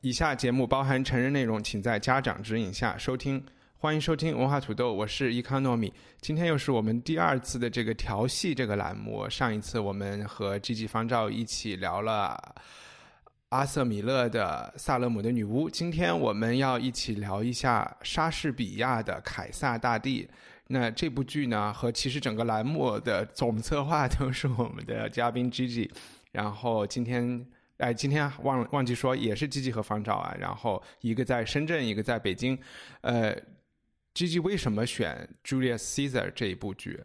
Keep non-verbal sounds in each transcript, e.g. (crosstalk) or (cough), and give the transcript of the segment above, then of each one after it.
以下节目包含成人内容，请在家长指引下收听。欢迎收听文化土豆，我是伊康糯米。今天又是我们第二次的这个调戏这个栏目。上一次我们和 G G 方照一起聊了阿瑟米勒的《萨勒姆的女巫》，今天我们要一起聊一下莎士比亚的《凯撒大帝》。那这部剧呢，和其实整个栏目的总策划都是我们的嘉宾 G G。然后今天。哎，今天忘忘记说，也是 G G 和方照啊，然后一个在深圳，一个在北京。呃，G G 为什么选 Julius Caesar 这一部剧？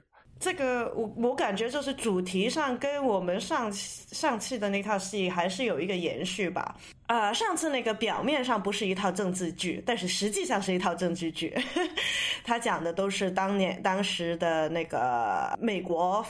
这个我我感觉就是主题上跟我们上上期的那套戏还是有一个延续吧。呃，上次那个表面上不是一套政治剧，但是实际上是一套政治剧。(laughs) 他讲的都是当年当时的那个美国。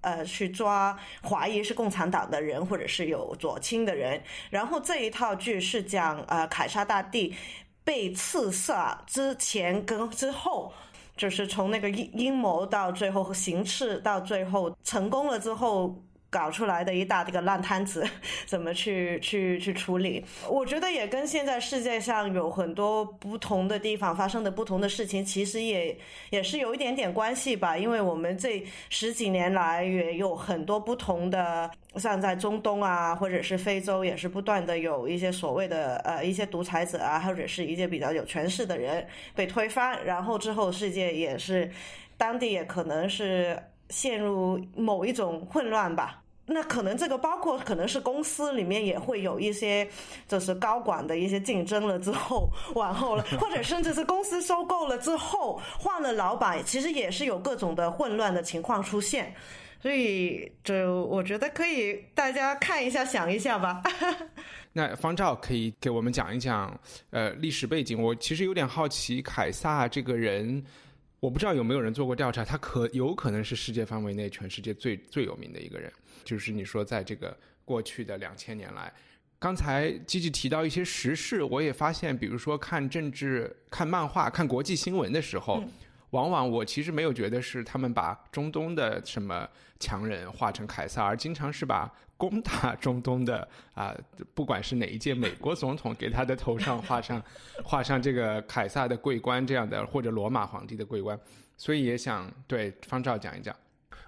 呃，去抓怀疑是共产党的人，或者是有左倾的人。然后这一套剧是讲呃，凯撒大帝被刺杀之前跟之后，就是从那个阴阴谋到最后行刺，到最后成功了之后。搞出来的一大这个烂摊子，怎么去去去处理？我觉得也跟现在世界上有很多不同的地方发生的不同的事情，其实也也是有一点点关系吧。因为我们这十几年来也有很多不同的，像在中东啊，或者是非洲，也是不断的有一些所谓的呃一些独裁者啊，或者是一些比较有权势的人被推翻，然后之后世界也是当地也可能是。陷入某一种混乱吧，那可能这个包括可能是公司里面也会有一些，就是高管的一些竞争了之后往后了，或者甚至是公司收购了之后换了老板，其实也是有各种的混乱的情况出现，所以就我觉得可以大家看一下想一下吧。(laughs) 那方照可以给我们讲一讲呃历史背景，我其实有点好奇凯撒这个人。我不知道有没有人做过调查，他可有可能是世界范围内全世界最最有名的一个人。就是你说，在这个过去的两千年来，刚才积极提到一些时事，我也发现，比如说看政治、看漫画、看国际新闻的时候。往往我其实没有觉得是他们把中东的什么强人画成凯撒，而经常是把攻打 (laughs) 中东的啊，不管是哪一届美国总统给他的头上画上画上这个凯撒的桂冠这样的，或者罗马皇帝的桂冠，所以也想对方照讲一讲。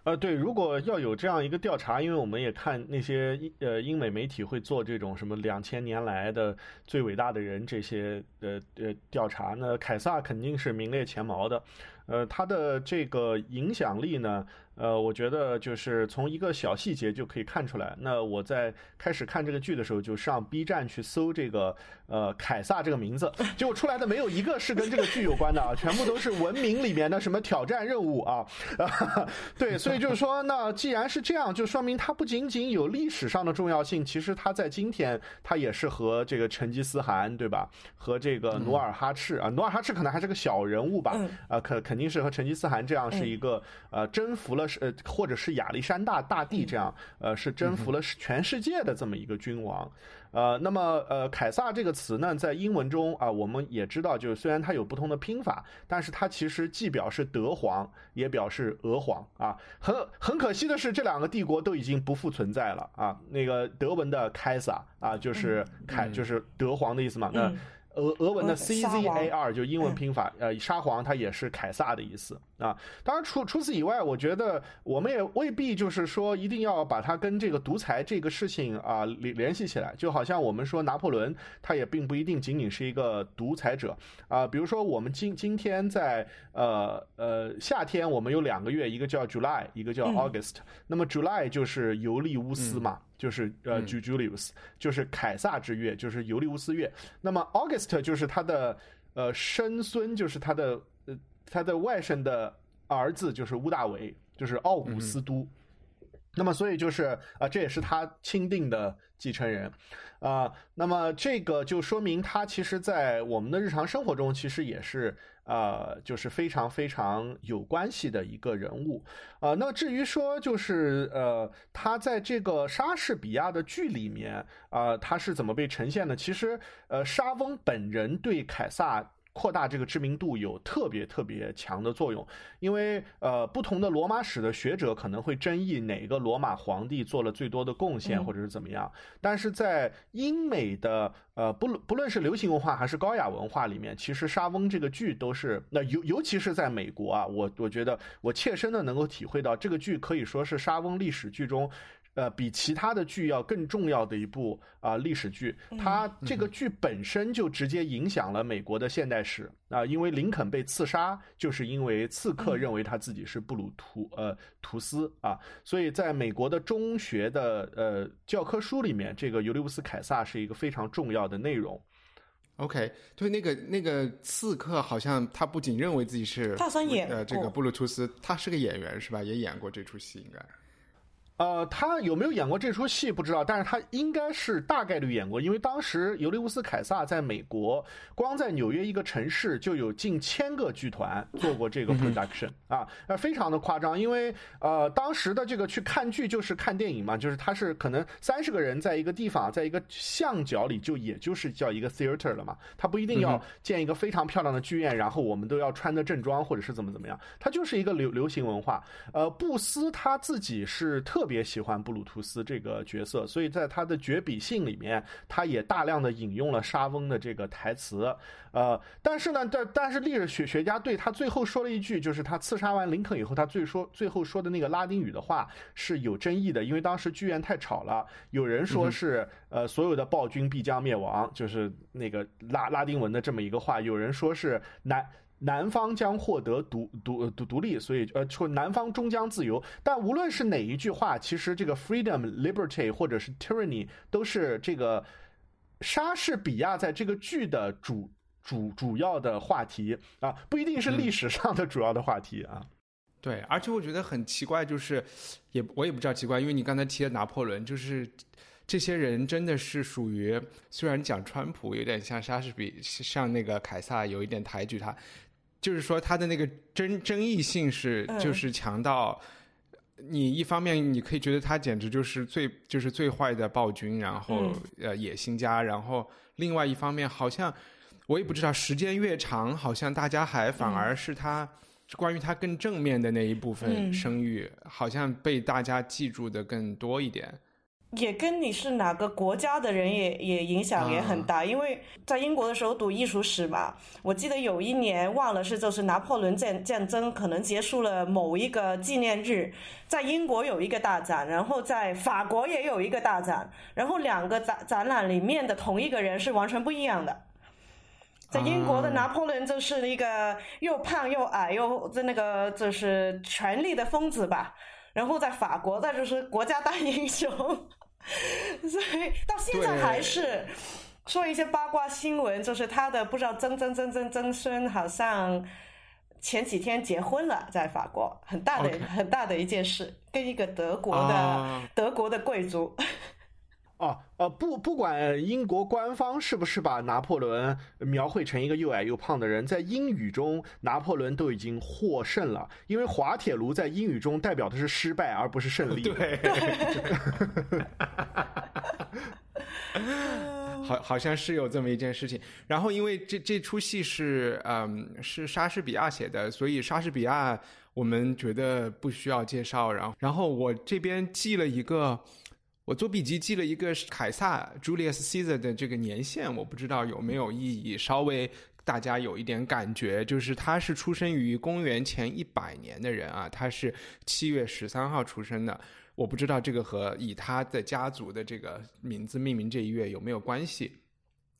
呃，对，如果要有这样一个调查，因为我们也看那些呃英美媒体会做这种什么两千年来的最伟大的人这些呃呃调查，那凯撒肯定是名列前茅的。呃，他的这个影响力呢？呃，我觉得就是从一个小细节就可以看出来。那我在开始看这个剧的时候，就上 B 站去搜这个呃凯撒这个名字，结果出来的没有一个是跟这个剧有关的啊，全部都是文明里面的什么挑战任务啊。啊 (laughs) 对，所以就是说，那既然是这样，就说明它不仅仅有历史上的重要性，其实它在今天它也是和这个成吉思汗对吧？和这个努尔哈赤啊，努尔哈赤可能还是个小人物吧，啊，肯肯定是和成吉思汗这样是一个呃征服了。呃，或者是亚历山大大帝这样，呃，是征服了全世界的这么一个君王，呃，那么呃，凯撒这个词呢，在英文中啊，我们也知道，就是虽然它有不同的拼法，但是它其实既表示德皇，也表示俄皇啊。很很可惜的是，这两个帝国都已经不复存在了啊。那个德文的凯撒啊，就是凯，就是德皇的意思嘛。那俄俄文的嗯 C 沙 Z 皇 A R 就英文嗯拼法，呃，沙皇它也是凯撒的意思啊。当然除除此以外，我觉得我们也未必就是说一定要把它跟这个独裁这个事情啊联联系起来，就好像我们说拿破仑，他也并不一定仅仅是一个独裁者啊。比如说我们今今天在呃呃夏天，我们有两个月，一个叫 July，一个叫 August。那么 July 就是尤利乌斯嘛，就是呃 Ju Julius，就是凯撒之月，就是尤利乌斯月。那么 August 就是他的呃生孙，就是他的呃他的外甥的儿子，就是乌大维，就是奥古斯都。那么，所以就是啊、这也是他钦定的继承人，啊、那么这个就说明他其实，在我们的日常生活中，其实也是呃，就是非常非常有关系的一个人物，啊、那至于说就是呃，他在这个莎士比亚的剧里面啊、他是怎么被呈现的？其实呃，莎翁本人对凯撒。扩大这个知名度有特别特别强的作用，因为呃，不同的罗马史的学者可能会争议哪个罗马皇帝做了最多的贡献，嗯或者是怎么样。但是在英美的呃，不论不论是流行文化还是高雅文化里面，其实莎翁这个剧都是那尤尤其是在美国啊，我我觉得我切身的能够体会到，这个剧可以说是莎翁历史剧中。呃，比其他的剧要更重要的一部啊、历史剧，它这个剧本身就直接影响了美国的现代史啊、因为林肯被刺杀，就是因为刺客认为他自己是布鲁图呃图斯啊，所以在美国的中学的呃教科书里面，这个尤利乌斯凯撒是一个非常重要的内容。OK，对，那个那个刺客好像他不仅认为自己是他好像演呃这个布鲁图斯，他是个演员是吧？也演过这出戏应该。呃，他有没有演过这出戏不知道，但是他应该是大概率演过，因为当时尤利乌斯凯撒在美国，光在纽约一个城市就有近千个剧团做过这个 production 啊，呃，非常的夸张，因为呃，当时的这个去看剧就是看电影嘛，就是他是可能三十个人在一个地方，在一个巷角里，就也就是叫一个 theater 了嘛，他不一定要建一个非常漂亮的剧院，然后我们都要穿的正装或者是怎么怎么样，它就是一个流流行文化。呃，布斯他自己是特别喜欢布鲁图斯这个角色，所以在他的绝笔信里面，他也大量的引用了莎翁的这个台词。呃，但是呢，但但是历史学学家对他最后说了一句，就是他刺杀完林肯以后，他最说最后说的那个拉丁语的话是有争议的，因为当时剧院太吵了，有人说是、呃所有的暴君必将灭亡，就是那个拉拉丁文的这么一个话，有人说是南。南方将获得独独独独立，所以呃，说南方终将自由。但无论是哪一句话，其实这个 freedom、liberty 或者是 tyranny 都是这个莎士比亚在这个剧的主主主要的话题啊，不一定是历史上的主要的话题啊。对，而且我觉得很奇怪，就是也我也不知道奇怪，因为你刚才提的拿破仑，就是这些人真的是属于，虽然讲川普有点像莎士比，像那个凯撒有一点抬举他，就是说他的那个争争议性是嗯就是强到。你一方面你可以觉得他简直就是最就是最坏的暴君，然后、嗯呃野心家，然后另外一方面好像我也不知道时间越长，好像大家还反而是他、关于他更正面的那一部分嗯声誉，好像被大家记住的更多一点。也跟你是哪个国家的人也也影响也很大，因为在英国的时候读艺术史嘛，我记得有一年忘了是就是拿破仑战战争可能结束了某一个纪念日，在英国有一个大展，然后在法国也有一个大展，然后两个展展览里面的同一个人是完全不一样的。在英国的拿破仑就是一个又胖又矮又在那个就是权力的疯子吧，然后在法国那就是国家大英雄，(laughs) 所以到现在还是说一些八卦新闻，就是他的不知道曾曾曾曾曾孙好像前几天结婚了，在法国很大的很大的一件事，跟一个德国的、啊德国的贵族。哦，呃，不，不管英国官方是不是把拿破仑描绘成一个又矮又胖的人，在英语中，拿破仑都已经获胜了，因为滑铁卢在英语中代表的是失败，而不是胜利。(laughs) 对，(laughs) 好，好像是有这么一件事情。然后，因为这这出戏是嗯是莎士比亚写的，所以莎士比亚我们觉得不需要介绍。然后，然后我这边记了一个，我做笔记记了一个凯撒 Julius Caesar 的这个年限，我不知道有没有意义，稍微大家有一点感觉，就是他是出生于公元前一百年的人啊，他是七月十三号出生的，我不知道这个和以他的家族的这个名字命名这一月有没有关系。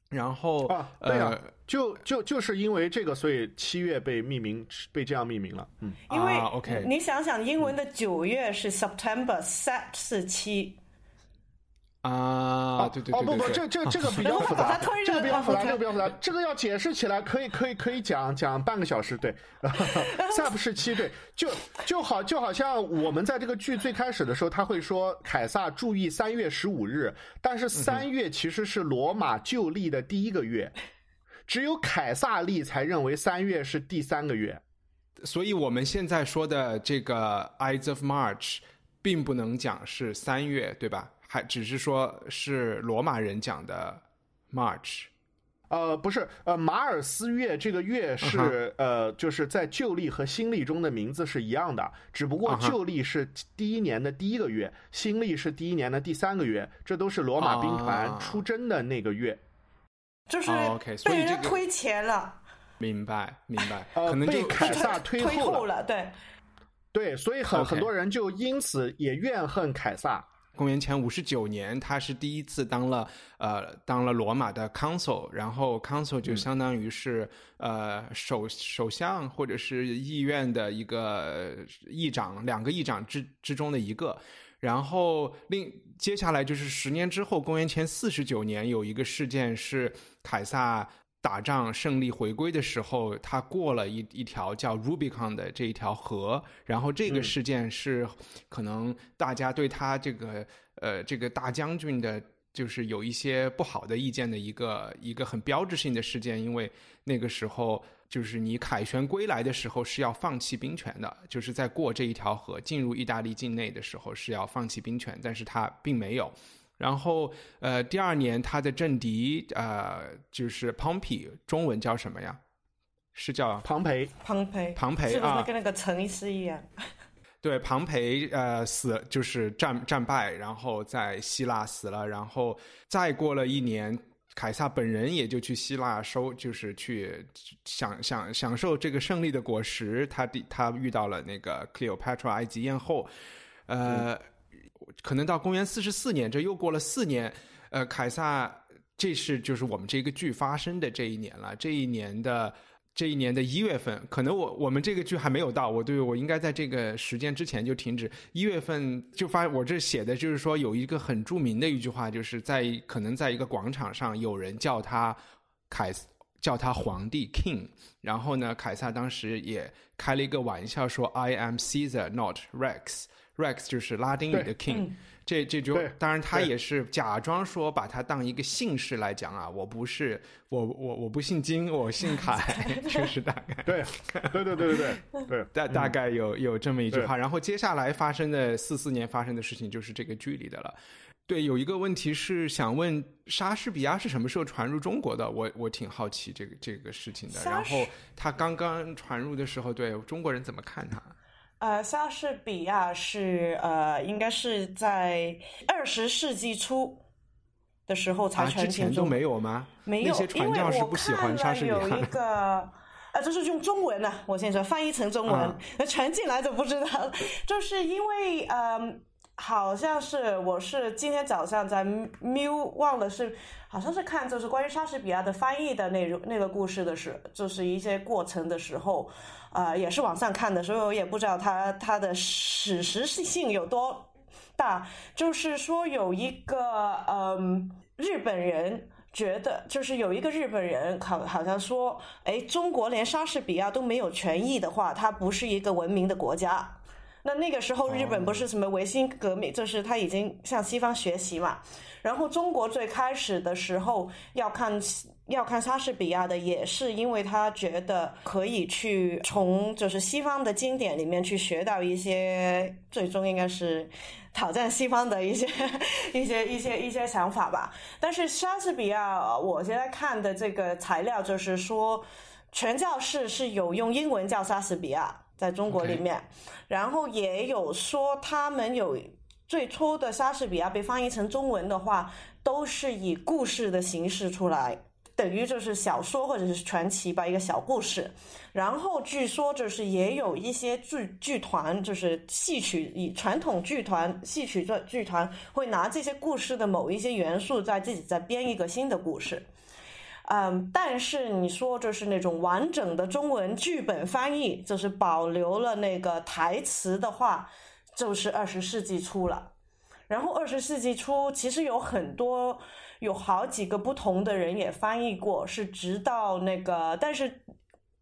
然后啊，对啊、呃就就就是因为这个，所以七月被命名被这样命名了。嗯，因为啊，OK 你想想，英文的九月是 September，Sat 是七，啊，对对对哦不不，这这这个比较复杂这个比较复杂，这个比较复杂，这个要解释起来可以可以可以讲讲半个小时。对，(laughs) Sap 是七对，就就好就好像我们在这个剧最开始的时候，他会说凯撒注意三月十五日，但是三月其实是罗马旧历的第一个月，只有凯撒历才认为三月是第三个月。所以我们现在说的这个 Eyes of March，并不能讲是三月，对吧？还只是说是罗马人讲的 March。呃，不是，呃，马尔斯月这个月是、嗯呃，就是在旧历和新历中的名字是一样的，只不过旧历是第一年的第一个月，新历是第一年的第三个月，这都是罗马兵团啊出征的那个月。就是被人家推前了，明白，明白，呃可能就被凯撒推推后后了，对。对，所以很很多人就因此也怨恨凯撒。公元前五十九年，他是第一次当了呃当了罗马的 consul，然后 consul 就相当于是、呃首首相或者是议院的一个呃议长，两个议长之之中的一个。然后另接下来就是十年之后，公元前四十九年有一个事件是凯撒打仗胜利回归的时候，他过了一一条叫 Rubicon 的这一条河，然后这个嗯事件是可能大家对他这个呃这个大将军的。就是有一些不好的意见的一个一个很标志性的事件，因为那个时候就是你凯旋归来的时候是要放弃兵权的，就是在过这一条河进入意大利境内的时候是要放弃兵权，但是他并没有。然后，呃，第二年他的政敌，呃，就是 Pompey，中文叫什么呀？是叫庞培，庞培，庞培是不是啊跟那个陈医师一样？(laughs) 对，庞培呃死就是战战败，然后在希腊死了，然后再过了一年，凯撒本人也就去希腊收，就是去享享享受这个胜利的果实。他第他遇到了那个 Cleopatra 埃及艳后，呃，可能到公元四十四年，这又过了四年，呃，凯撒这是就是我们这个剧发生的这一年了，这一年的。这一年的一月份，可能我我们这个剧还没有到，我对我应该在这个时间之前就停止。一月份就发，我这写的就是说有一个很著名的一句话，就是在可能在一个广场上，有人叫他凯撒叫他皇帝 King，然后呢，凯撒当时也开了一个玩笑说 I am Caesar, not Rex。Rex 就是拉丁语的 King，这这就当然他也是假装说把他当一个姓氏来讲啊，我不是我我我不姓金，我姓凯 (laughs) (laughs) 就是大概对，对对对对对 (laughs) 对，大大概有有这么一句话，然后接下来发生的四四年发生的事情就是这个剧里的了。对，有一个问题是想问莎士比亚是什么时候传入中国的？我我挺好奇这个这个事情的。然后他刚刚传入的时候，对中国人怎么看他？呃，莎士比亚是呃，应该是在二十世纪初的时候才啊，传之前都进中国。没有吗？没有那些，传因为我不喜欢莎看士比亚了有一个，呃，就是用中文的，我现在翻译成中文啊，那、传进来就不知道了。就是因为，嗯、好像是我是今天早上在 Miu 忘了是，好像是看就是关于莎士比亚的翻译的那种那个故事的时，就是一些过程的时候，呃，也是网上看的，所以我也不知道它它的史实性有多大，就是说有一个嗯日本人。觉得就是有一个日本人好好像说，哎，中国连莎士比亚都没有权益的话，它不是一个文明的国家。那那个时候日本不是什么维新革命，就是他已经向西方学习嘛。然后中国最开始的时候要看要看莎士比亚的，也是因为他觉得可以去从就是西方的经典里面去学到一些，最终应该是挑战西方的一些 (laughs) 一些一些一些想法吧。但是莎士比亚，我现在看的这个材料就是说，全教士是有用英文叫莎士比亚，在中国里面。然后也有说他们有最初的莎士比亚被翻译成中文的话，都是以故事的形式出来，等于就是小说或者是传奇吧，一个小故事。然后据说就是也有一些剧剧团，就是戏曲以传统剧团戏曲剧剧团会拿这些故事的某一些元素，在自己再编一个新的故事。嗯，但是你说就是那种完整的中文剧本翻译，就是保留了那个台词的话，就是二十世纪初了。然后二十世纪初其实有很多有好几个不同的人也翻译过，是直到那个，但是。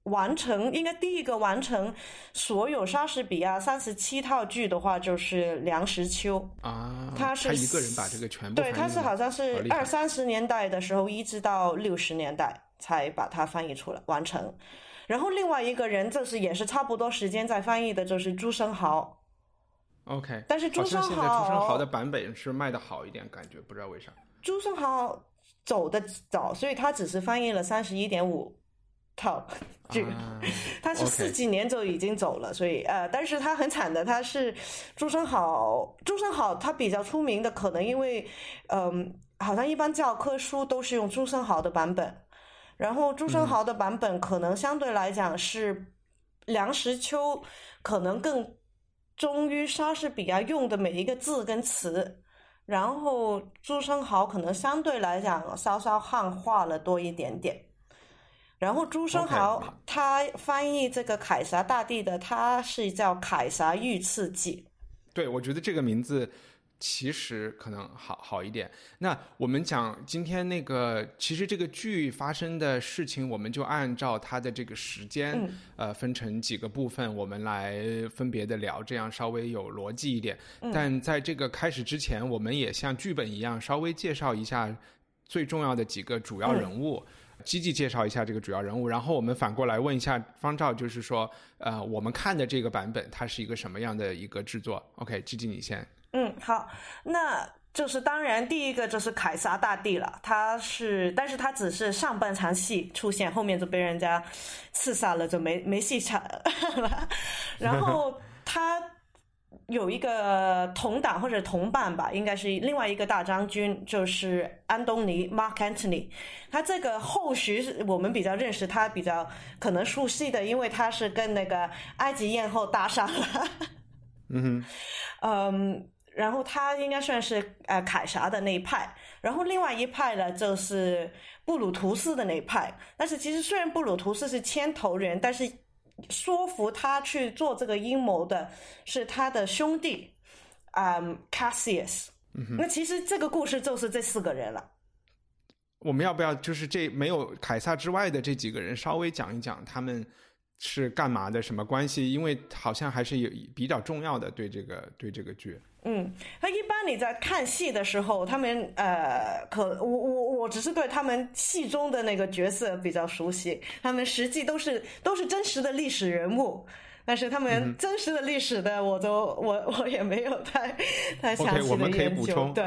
完成应该第一个完成所有莎士比亚三十七套剧的话，就是梁实秋啊，他是他一个人把这个全部对，他是好像是二三十年代的时候，一直到六十年代才把它翻译出来完成。然后另外一个人就是也是差不多时间在翻译的，就是朱生豪。OK，但是朱生豪朱生豪的版本是卖的好一点，感觉不知道为啥。朱生豪走的早，所以他只是翻译了三十一点五。套剧，(laughs) 他是四几年就已经走了，所以呃，但是他很惨的，他是朱生豪，朱生豪他比较出名的，可能因为嗯，好像一般教科书都是用朱生豪的版本，然后朱生豪的版本可能相对来讲是梁实秋可能更忠于莎士比亚用的每一个字跟词，然后朱生豪可能相对来讲稍稍汉化了多一点点。然后朱生豪他翻译这个凯撒大帝的，他是叫《凯撒遇刺记》。对，我觉得这个名字其实可能好好一点。那我们讲今天那个，其实这个剧发生的事情，我们就按照它的这个时间，呃，分成几个部分，我们来分别的聊，这样稍微有逻辑一点。但在这个开始之前，我们也像剧本一样，稍微介绍一下最重要的几个主要人物。积极介绍一下这个主要人物，然后我们反过来问一下方照，就是说，呃，我们看的这个版本，它是一个什么样的一个制作？OK，积极你先。嗯，好，那就是当然第一个就是凯撒大帝了，他是，但是他只是上半场戏出现，后面就被人家刺杀了，就没没戏唱了。然后 (laughs) 他。有一个同党或者同伴吧，应该是另外一个大将军，就是安东尼 （Mark Antony）。他这个后续我们比较认识，他比较可能熟悉的，因为他是跟那个埃及艳后搭上了。嗯哼，嗯，然后他应该算是呃凯撒的那一派，然后另外一派呢就是布鲁图斯的那一派。但是其实虽然布鲁图斯是牵头人，但是。说服他去做这个阴谋的是他的兄弟，嗯，Cassius。那其实这个故事就是这四个人了。我们要不要就是这没有凯撒之外的这几个人稍微讲一讲他们？是干嘛的？什么关系？因为好像还是有比较重要的对这个对这个剧。嗯，那一般你在看戏的时候，他们呃，可我我我只是对他们戏中的那个角色比较熟悉，他们实际都是都是真实的历史人物，但是他们真实的历史的，我都我 (laughs) 我也没有太太详细的研究。对，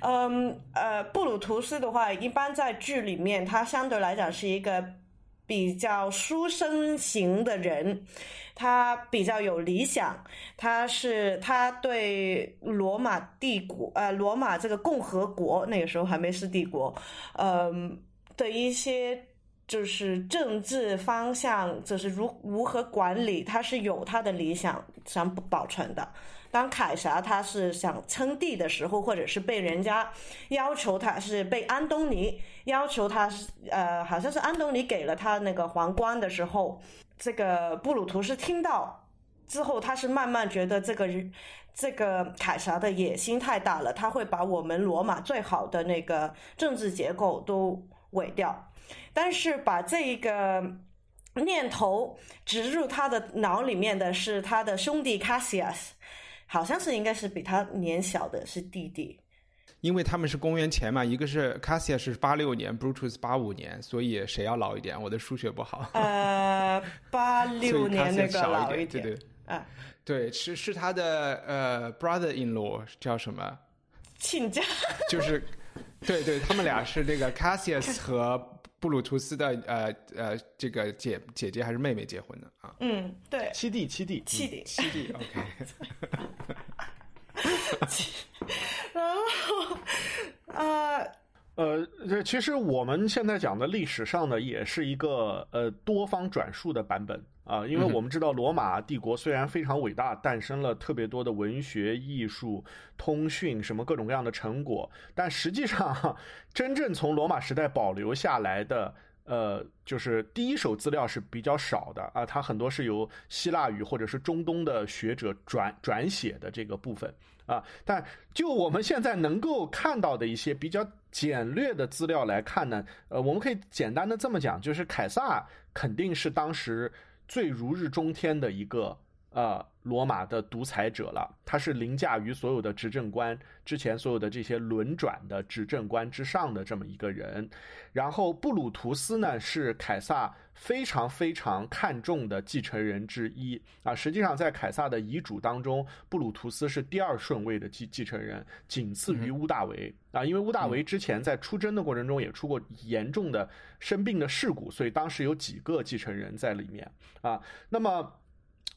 嗯呃，布鲁图斯的话，一般在剧里面，他相对来讲是一个。比较书生型的人，他比较有理想，他是他对罗马帝国，呃，罗马这个共和国那个时候还没是帝国，嗯，的一些就是政治方向，就是如如何管理，他是有他的理想想保存的。当凯撒他是想称帝的时候，或者是被人家要求他是被安东尼要求他是呃，好像是安东尼给了他那个皇冠的时候，这个布鲁图斯听到之后，他是慢慢觉得这个这个凯撒的野心太大了，他会把我们罗马最好的那个政治结构都毁掉。但是把这一个念头植入他的脑里面的是他的兄弟 Cassius，。好像是应该是比他年小的是弟弟，因为他们是公元前嘛，一个是 Cassius 是八六年，Brutus 八五年，所以谁要老一点？我的数学不好。呃，(laughs) 八六年那个老一点，对对，啊，对，是是他的呃 brother-in-law 叫什么？亲家。就是，对对，他们俩是那个 Cassius 和。布鲁图斯的呃呃，这个姐姐姐还是妹妹结婚的啊？嗯，对，七弟七弟七弟七弟，OK。(laughs) (laughs) 然后，呃。呃，这其实我们现在讲的历史上呢，也是一个呃多方转述的版本啊，因为我们知道罗马帝国虽然非常伟大，诞生了特别多的文学、艺术、通讯什么各种各样的成果，但实际上真正从罗马时代保留下来的。呃，就是第一手资料是比较少的啊，它很多是由希腊语或者是中东的学者转转写的这个部分啊。但就我们现在能够看到的一些比较简略的资料来看呢，呃，我们可以简单的这么讲，就是凯撒肯定是当时最如日中天的一个。呃，罗马的独裁者了，他是凌驾于所有的执政官之前所有的这些轮转的执政官之上的这么一个人。然后布鲁图斯呢，是凯撒非常非常看重的继承人之一啊。实际上，在凯撒的遗嘱当中，布鲁图斯是第二顺位的继继承人，仅次于乌大维啊。因为乌大维之前在出征的过程中也出过严重的生病的事故，所以当时有几个继承人在里面啊。那么。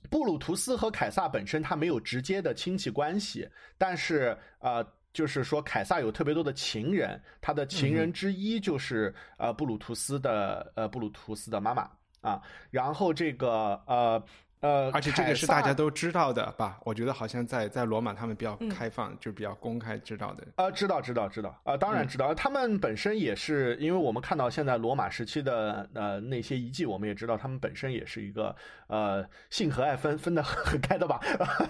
布鲁图斯和凯撒本身他没有直接的亲戚关系，但是呃，就是说凯撒有特别多的情人，他的情人之一就是呃布鲁图斯的呃布鲁图斯的妈妈啊，然后这个呃。呃，而且这个是大家都知道的吧？我觉得好像在在罗马，他们比较开放，就比较公开知道的。呃，知道，知道，知道。呃，当然知道。他们本身也是，因为我们看到现在罗马时期的呃那些遗迹，我们也知道他们本身也是一个呃性和爱分分的很开的吧？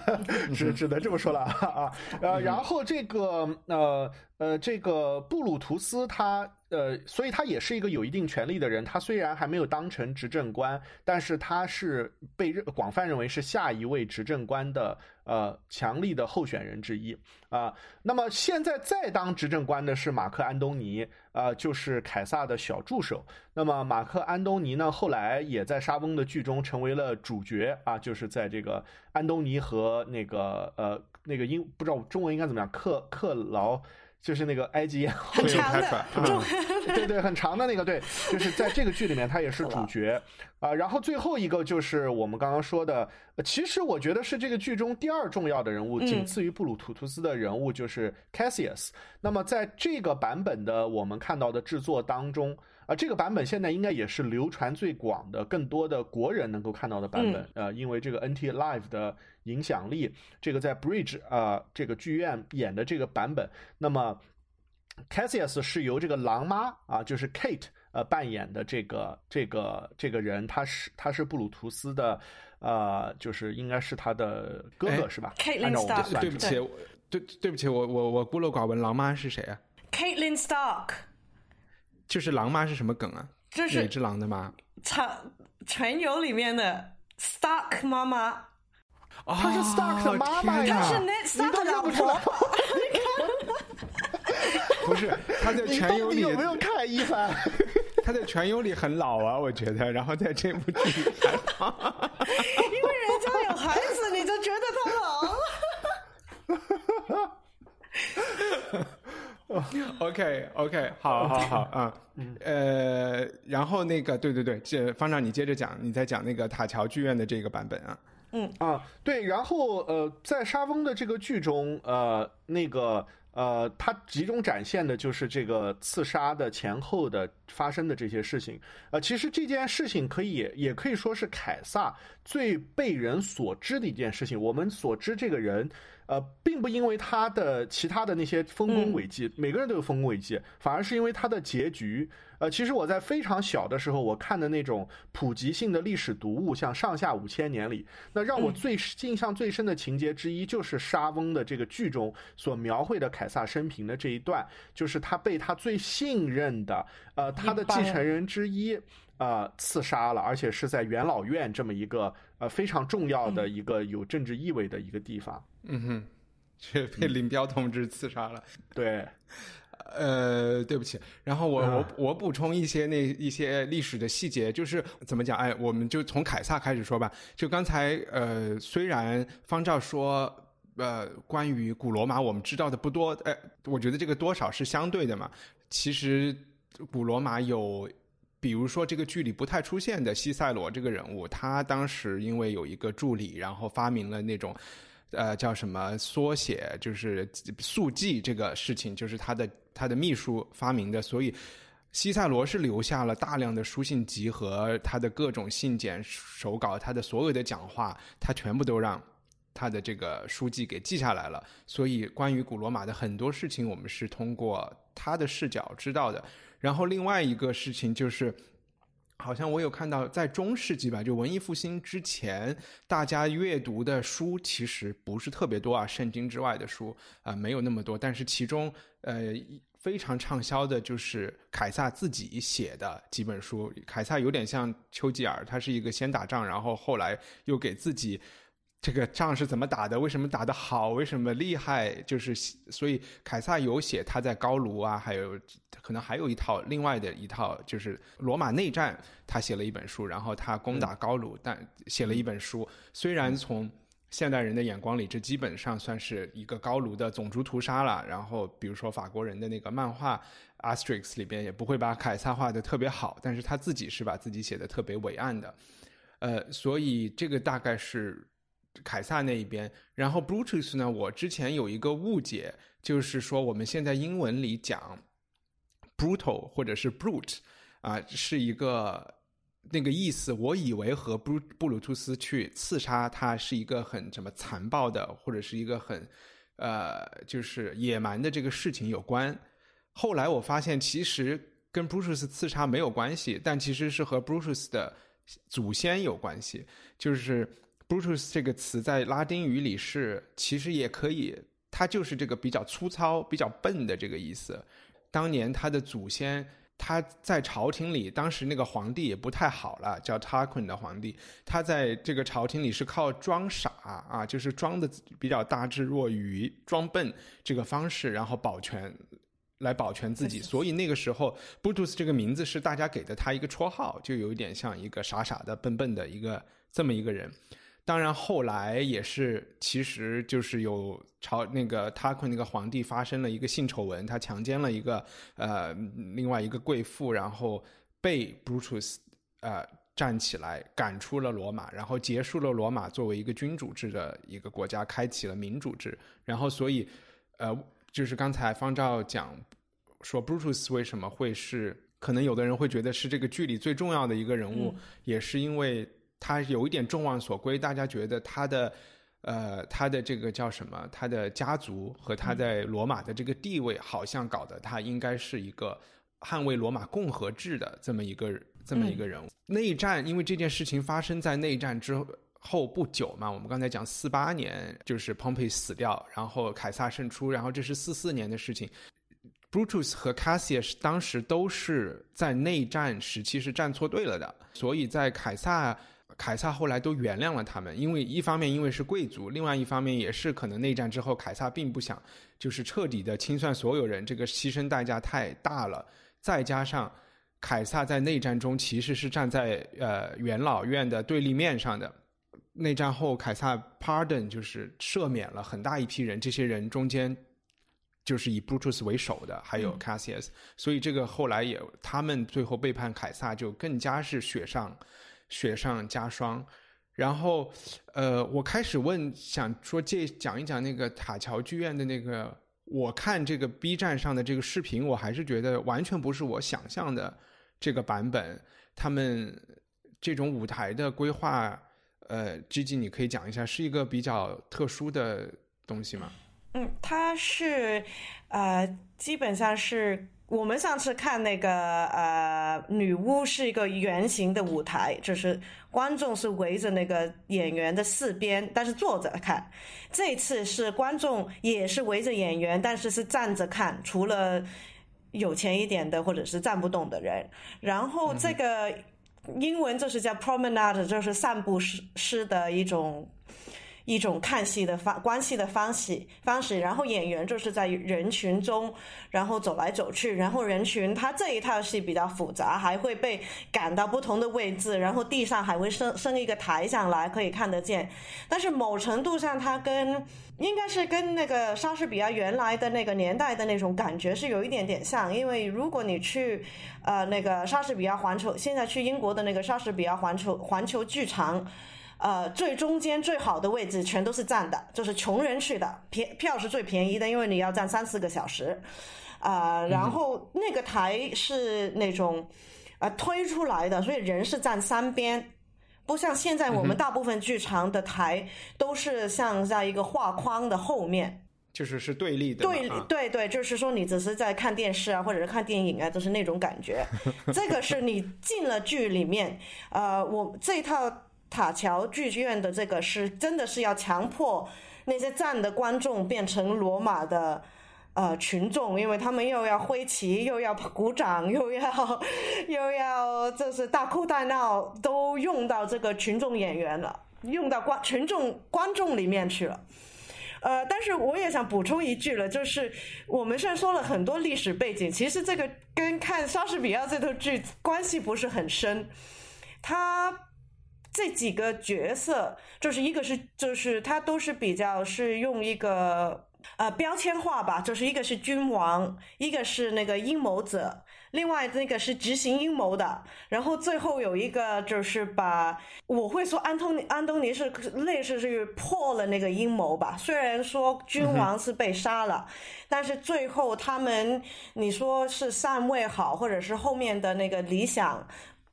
(laughs) 只只能这么说了啊。呃，然后这个呃。呃，这个布鲁图斯他呃，所以他也是一个有一定权力的人。他虽然还没有当成执政官，但是他是被认广泛认为是下一位执政官的呃强力的候选人之一啊。那么现在再当执政官的是马克安东尼啊，就是凯撒的小助手。那么马克安东尼呢，后来也在沙翁的剧中成为了主角啊，就是在这个安东尼和那个呃那个英不知道中文应该怎么样克克劳。就是那个埃及很长的，对对，很长的那个，对，就是在这个剧里面，他也是 (laughs) 主角啊。然后最后一个就是我们刚刚说的，其实我觉得是这个剧中第二重要的人物，仅次于布鲁图图斯的人物就是 Cassius。那么在这个版本的我们看到的制作当中。啊，这个版本现在应该也是流传最广的，更多的国人能够看到的版本。呃，因为这个 NT Live 的影响力，这个在 Bridge 啊这个剧院演的这个版本，那么 Cassius 是由这个狼妈啊，就是 Kate 呃扮演的这个这个这个人，他是他是布鲁图斯的呃，就是应该是他的哥哥是吧？Caitlin Stark。对不起，对对不起，我我我孤陋寡闻，狼妈是谁啊？Caitlin Stark。就是狼妈是什么梗啊？就是哪只狼的妈？全全游里面的 Stark 妈妈。哦她是 Stark 的妈妈呀！她是 Ned Stark 的老婆。(laughs) 不是，她在全游里有没有看一番？(laughs) 她在全游里很老啊，我觉得。然后在这部剧里，(laughs) 因为人家有孩子，你就觉得他老。(laughs) OK，OK，好，好，好，啊，呃，然后那个，对对对，这方丈你接着讲，你在讲那个塔桥剧院的这个版本啊，嗯。啊，对，然后呃，在沙翁的这个剧中，呃，那个呃，他集中展现的就是这个刺杀的前后的发生的这些事情，呃，其实这件事情可以也可以说是凯撒最被人所知的一件事情，我们所知这个人。呃，并不因为他的其他的那些丰功伟绩，每个人都有丰功伟绩，反而是因为他的结局。呃，其实我在非常小的时候，我看的那种普及性的历史读物，像《上下五千年》里，那让我最印象最深的情节之一，就是沙翁的这个剧中所描绘的凯撒生平的这一段，就是他被他最信任的，呃，他的继承人之一。呃，刺杀了，而且是在元老院这么一个呃非常重要的一个有政治意味的一个地方。嗯哼，是被林彪同志刺杀了。对，(laughs) 呃，对不起。然后我我我补充一些那一些历史的细节，就是怎么讲？哎，我们就从凯撒开始说吧。就刚才呃，虽然方照说呃，关于古罗马我们知道的不多，哎，我觉得这个多少是相对的嘛。其实古罗马有。比如说，这个剧里不太出现的西塞罗这个人物，他当时因为有一个助理，然后发明了那种呃叫什么缩写，就是速记这个事情，就是他的他的秘书发明的，所以。西塞罗是留下了大量的书信集和他的各种信件手稿，他的所有的讲话，他全部都让他的这个书记给记下来了。所以，关于古罗马的很多事情，我们是通过他的视角知道的。然后，另外一个事情就是，好像我有看到，在中世纪吧，就文艺复兴之前，大家阅读的书其实不是特别多啊，圣经之外的书啊没有那么多。但是其中，呃。非常畅销的就是凯撒自己写的几本书。凯撒有点像丘吉尔，他是一个先打仗，然后后来又给自己这个仗是怎么打的，为什么打得好，为什么厉害，就是所以凯撒有写他在高卢啊，还有可能还有一套另外的一套，就是罗马内战，他写了一本书，然后他攻打高卢，但写了一本书，虽然从。现代人的眼光里，这基本上算是一个高卢的种族屠杀了。然后，比如说法国人的那个漫画《Asterix》里边，也不会把凯撒画的特别好，但是他自己是把自己写的特别伟岸的。呃，所以这个大概是凯撒那一边。然后 Brutus 呢，我之前有一个误解，就是说我们现在英文里讲 brutal 或者是 brute 啊，是一个。那个意思，我以为和布布鲁图斯去刺杀他是一个很什么残暴的，或者是一个很，呃，就是野蛮的这个事情有关。后来我发现，其实跟布鲁斯刺杀没有关系，但其实是和布鲁斯的祖先有关系。就是布鲁斯这个词在拉丁语里是，其实也可以，它就是这个比较粗糙、比较笨的这个意思。当年他的祖先。他在朝廷里，当时那个皇帝也不太好了，叫 Tarquin 的皇帝。他在这个朝廷里是靠装傻啊，就是装的比较大智若愚、装笨这个方式，然后保全来保全自己。所以那个时候，Brutus 这个名字是大家给的他一个绰号，就有一点像一个傻傻的、笨笨的一个这么一个人。当然，后来也是，其实就是有朝那个他昆那个皇帝发生了一个性丑闻，他强奸了一个呃另外一个贵妇，然后被 Brutus 呃站起来赶出了罗马，然后结束了罗马作为一个君主制的一个国家，开启了民主制。然后所以呃，就是刚才方照讲说 Brutus 为什么会是，可能有的人会觉得是这个剧里最重要的一个人物，也是因为。他有一点众望所归，大家觉得他的，呃，他的这个叫什么？他的家族和他在罗马的这个地位，好像搞得他应该是一个捍卫罗马共和制的这么一个这么一个人物。内战，因为这件事情发生在内战之后不久嘛，我们刚才讲四八年就是 Pompey 死掉，然后凯撒胜出，然后这是四四年的事情。Brutus 和 Cassius 当时都是在内战时期是站错队了的，所以在凯撒。凯撒后来都原谅了他们，因为一方面因为是贵族，另外一方面也是可能内战之后凯撒并不想就是彻底的清算所有人，这个牺牲代价太大了。再加上凯撒在内战中其实是站在呃元老院的对立面上的。内战后凯撒 pardon 就是赦免了很大一批人，这些人中间就是以 Brutus 为首的，还有 Cassius，所以这个后来也他们最后背叛凯撒就更加是雪上。雪上加霜，然后，呃，我开始问，想说借讲一讲那个塔桥剧院的那个，我看这个 B 站上的这个视频，我还是觉得完全不是我想象的这个版本。他们这种舞台的规划，呃，G G 你可以讲一下，是一个比较特殊的东西吗？嗯，它是，呃，基本上是。我们上次看那个呃，女巫是一个圆形的舞台，就是观众是围着那个演员的四边，但是坐着看。这次是观众也是围着演员，但是是站着看，除了有钱一点的或者是站不动的人。然后这个英文就是叫 promenade，就是散步式式的一种。一种看戏的方关系的方式方式，然后演员就是在人群中，然后走来走去，然后人群他这一套戏比较复杂，还会被赶到不同的位置，然后地上还会升升一个台上来可以看得见。但是某程度上，它跟应该是跟那个莎士比亚原来的那个年代的那种感觉是有一点点像，因为如果你去呃那个莎士比亚环球，现在去英国的那个莎士比亚环球环球剧场。呃，最中间最好的位置全都是站的，就是穷人去的，便票是最便宜的，因为你要站三四个小时，啊，然后那个台是那种呃推出来的，所以人是站三边，不像现在我们大部分剧场的台都是像在一个画框的后面。就是是对立的，对对对，就是说你只是在看电视啊，或者是看电影啊，就是那种感觉。(laughs) 这个是你进了剧里面，呃，我这套塔桥剧院的这个是真的是要强迫那些站的观众变成罗马的呃群众，因为他们又要挥旗，又要鼓掌，又要又要就是大哭大闹，都用到这个群众演员了，用到观群众观众里面去了。呃，但是我也想补充一句了，就是我们现在说了很多历史背景，其实这个跟看莎士比亚这套剧关系不是很深。他这几个角色，就是一个是，就是他都是比较是用一个呃标签化吧，就是一个是君王，一个是那个阴谋者。另外那个是执行阴谋的，然后最后有一个就是把我会说安东尼安东尼是类似是破了那个阴谋吧。虽然说君王是被杀了，但是最后他们你说是上位好，或者是后面的那个理想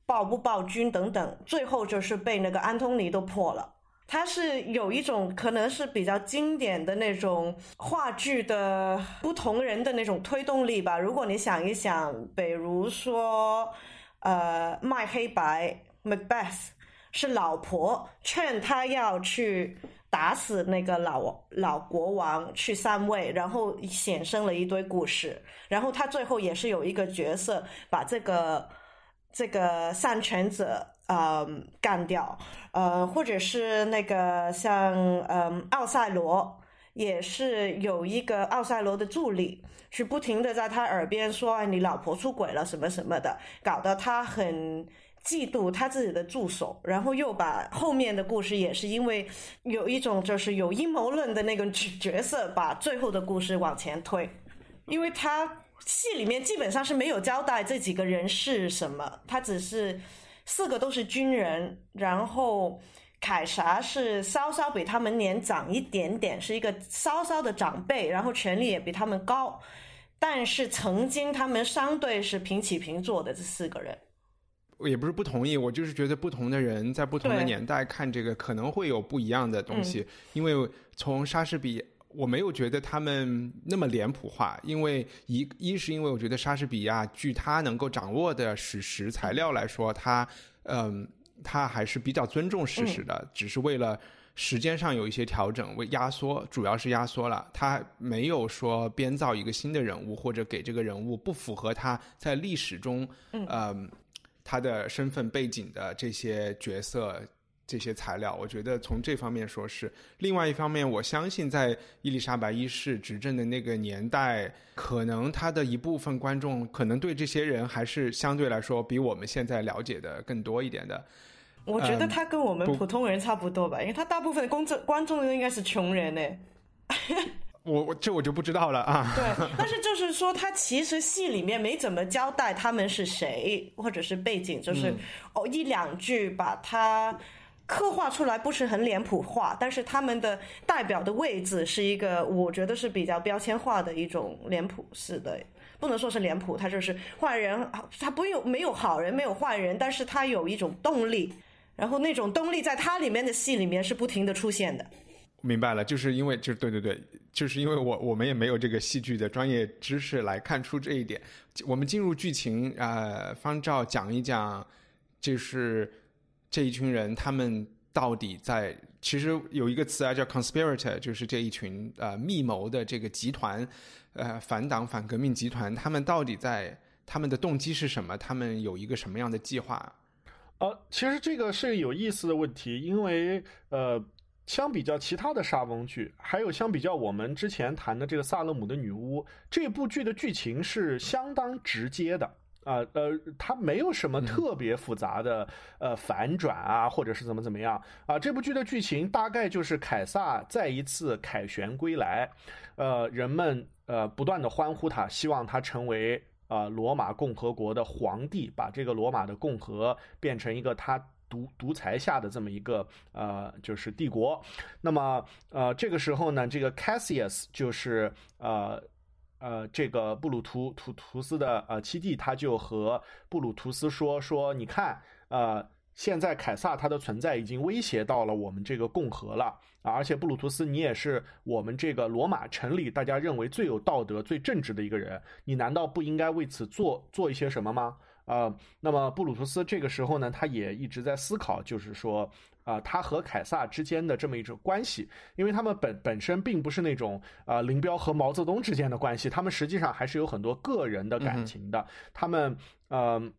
暴不暴君等等，最后就是被那个安东尼都破了。它是有一种可能是比较经典的那种话剧的不同人的那种推动力吧。如果你想一想，比如说，呃，卖黑白，Macbeth 是老婆劝他要去打死那个老老国王去上位，然后衍生了一堆故事。然后他最后也是有一个角色把这个这个上权者。呃，干掉，呃，或者是那个像，嗯，奥赛罗也是有一个奥赛罗的助理，是不停的在他耳边说你老婆出轨了什么什么的，搞得他很嫉妒他自己的助手，然后又把后面的故事也是因为有一种就是有阴谋论的那个角色，把最后的故事往前推，因为他戏里面基本上是没有交代这几个人是什么，他只是。四个都是军人，然后凯撒是稍稍比他们年长一点点，是一个稍稍的长辈，然后权力也比他们高，但是曾经他们相对是平起平坐的这四个人。也不是不同意，我就是觉得不同的人在不同的年代看这个可能会有不一样的东西，因为从莎士比。我没有觉得他们那么脸谱化，因为一一是因为我觉得莎士比亚据他能够掌握的史实材料来说，他嗯，他还是比较尊重史实的，只是为了时间上有一些调整，为压缩，主要是压缩了，他没有说编造一个新的人物或者给这个人物不符合他在历史中嗯他的身份背景的这些角色。这些材料，我觉得从这方面说是。另外一方面，我相信在伊丽莎白一世执政的那个年代，可能他的一部分观众可能对这些人还是相对来说比我们现在了解的更多一点的。我觉得他跟我们普通人差不多吧，因为他大部分公众观众应该是穷人呢。(laughs) 我我这我就不知道了啊。对，但是就是 (laughs) 说，他其实戏里面没怎么交代他们是谁，或者是背景，就是哦一两句把他。刻画出来不是很脸谱化，但是他们的代表的位置是一个，我觉得是比较标签化的一种脸谱式的，不能说是脸谱，他就是坏人，他不有没有好人，没有坏人，但是他有一种动力，然后那种动力在他里面的戏里面是不停的出现的。明白了，就是因为就对对对，就是因为我我们也没有这个戏剧的专业知识来看出这一点。我们进入剧情，呃，方照讲一讲，就是。这一群人，他们到底在？其实有一个词啊，叫 conspirator，就是这一群呃密谋的这个集团，呃反党反革命集团，他们到底在他们的动机是什么？他们有一个什么样的计划？呃，其实这个是有意思的问题，因为呃，相比较其他的莎翁剧，还有相比较我们之前谈的这个萨勒姆的女巫，这部剧的剧情是相当直接的。啊，呃，它没有什么特别复杂的呃反转啊，或者是怎么怎么样啊？这部剧的剧情大概就是凯撒再一次凯旋归来，呃，人们呃不断的欢呼他，希望他成为啊罗马共和国的皇帝，把这个罗马的共和变成一个他独独裁下的这么一个呃就是帝国。那么呃这个时候呢，这个 Cassius 就是呃呃这个布鲁图图图斯的呃七弟，他就和布鲁图斯说说，你看呃。现在凯撒他的存在已经威胁到了我们这个共和了啊！而且布鲁图斯，你也是我们这个罗马城里大家认为最有道德、最正直的一个人，你难道不应该为此做做一些什么吗？啊，那么布鲁图斯这个时候呢，他也一直在思考，就是说啊，他和凯撒之间的这么一种关系，因为他们本本身并不是那种啊林彪和毛泽东之间的关系，他们实际上还是有很多个人的感情的，他们嗯。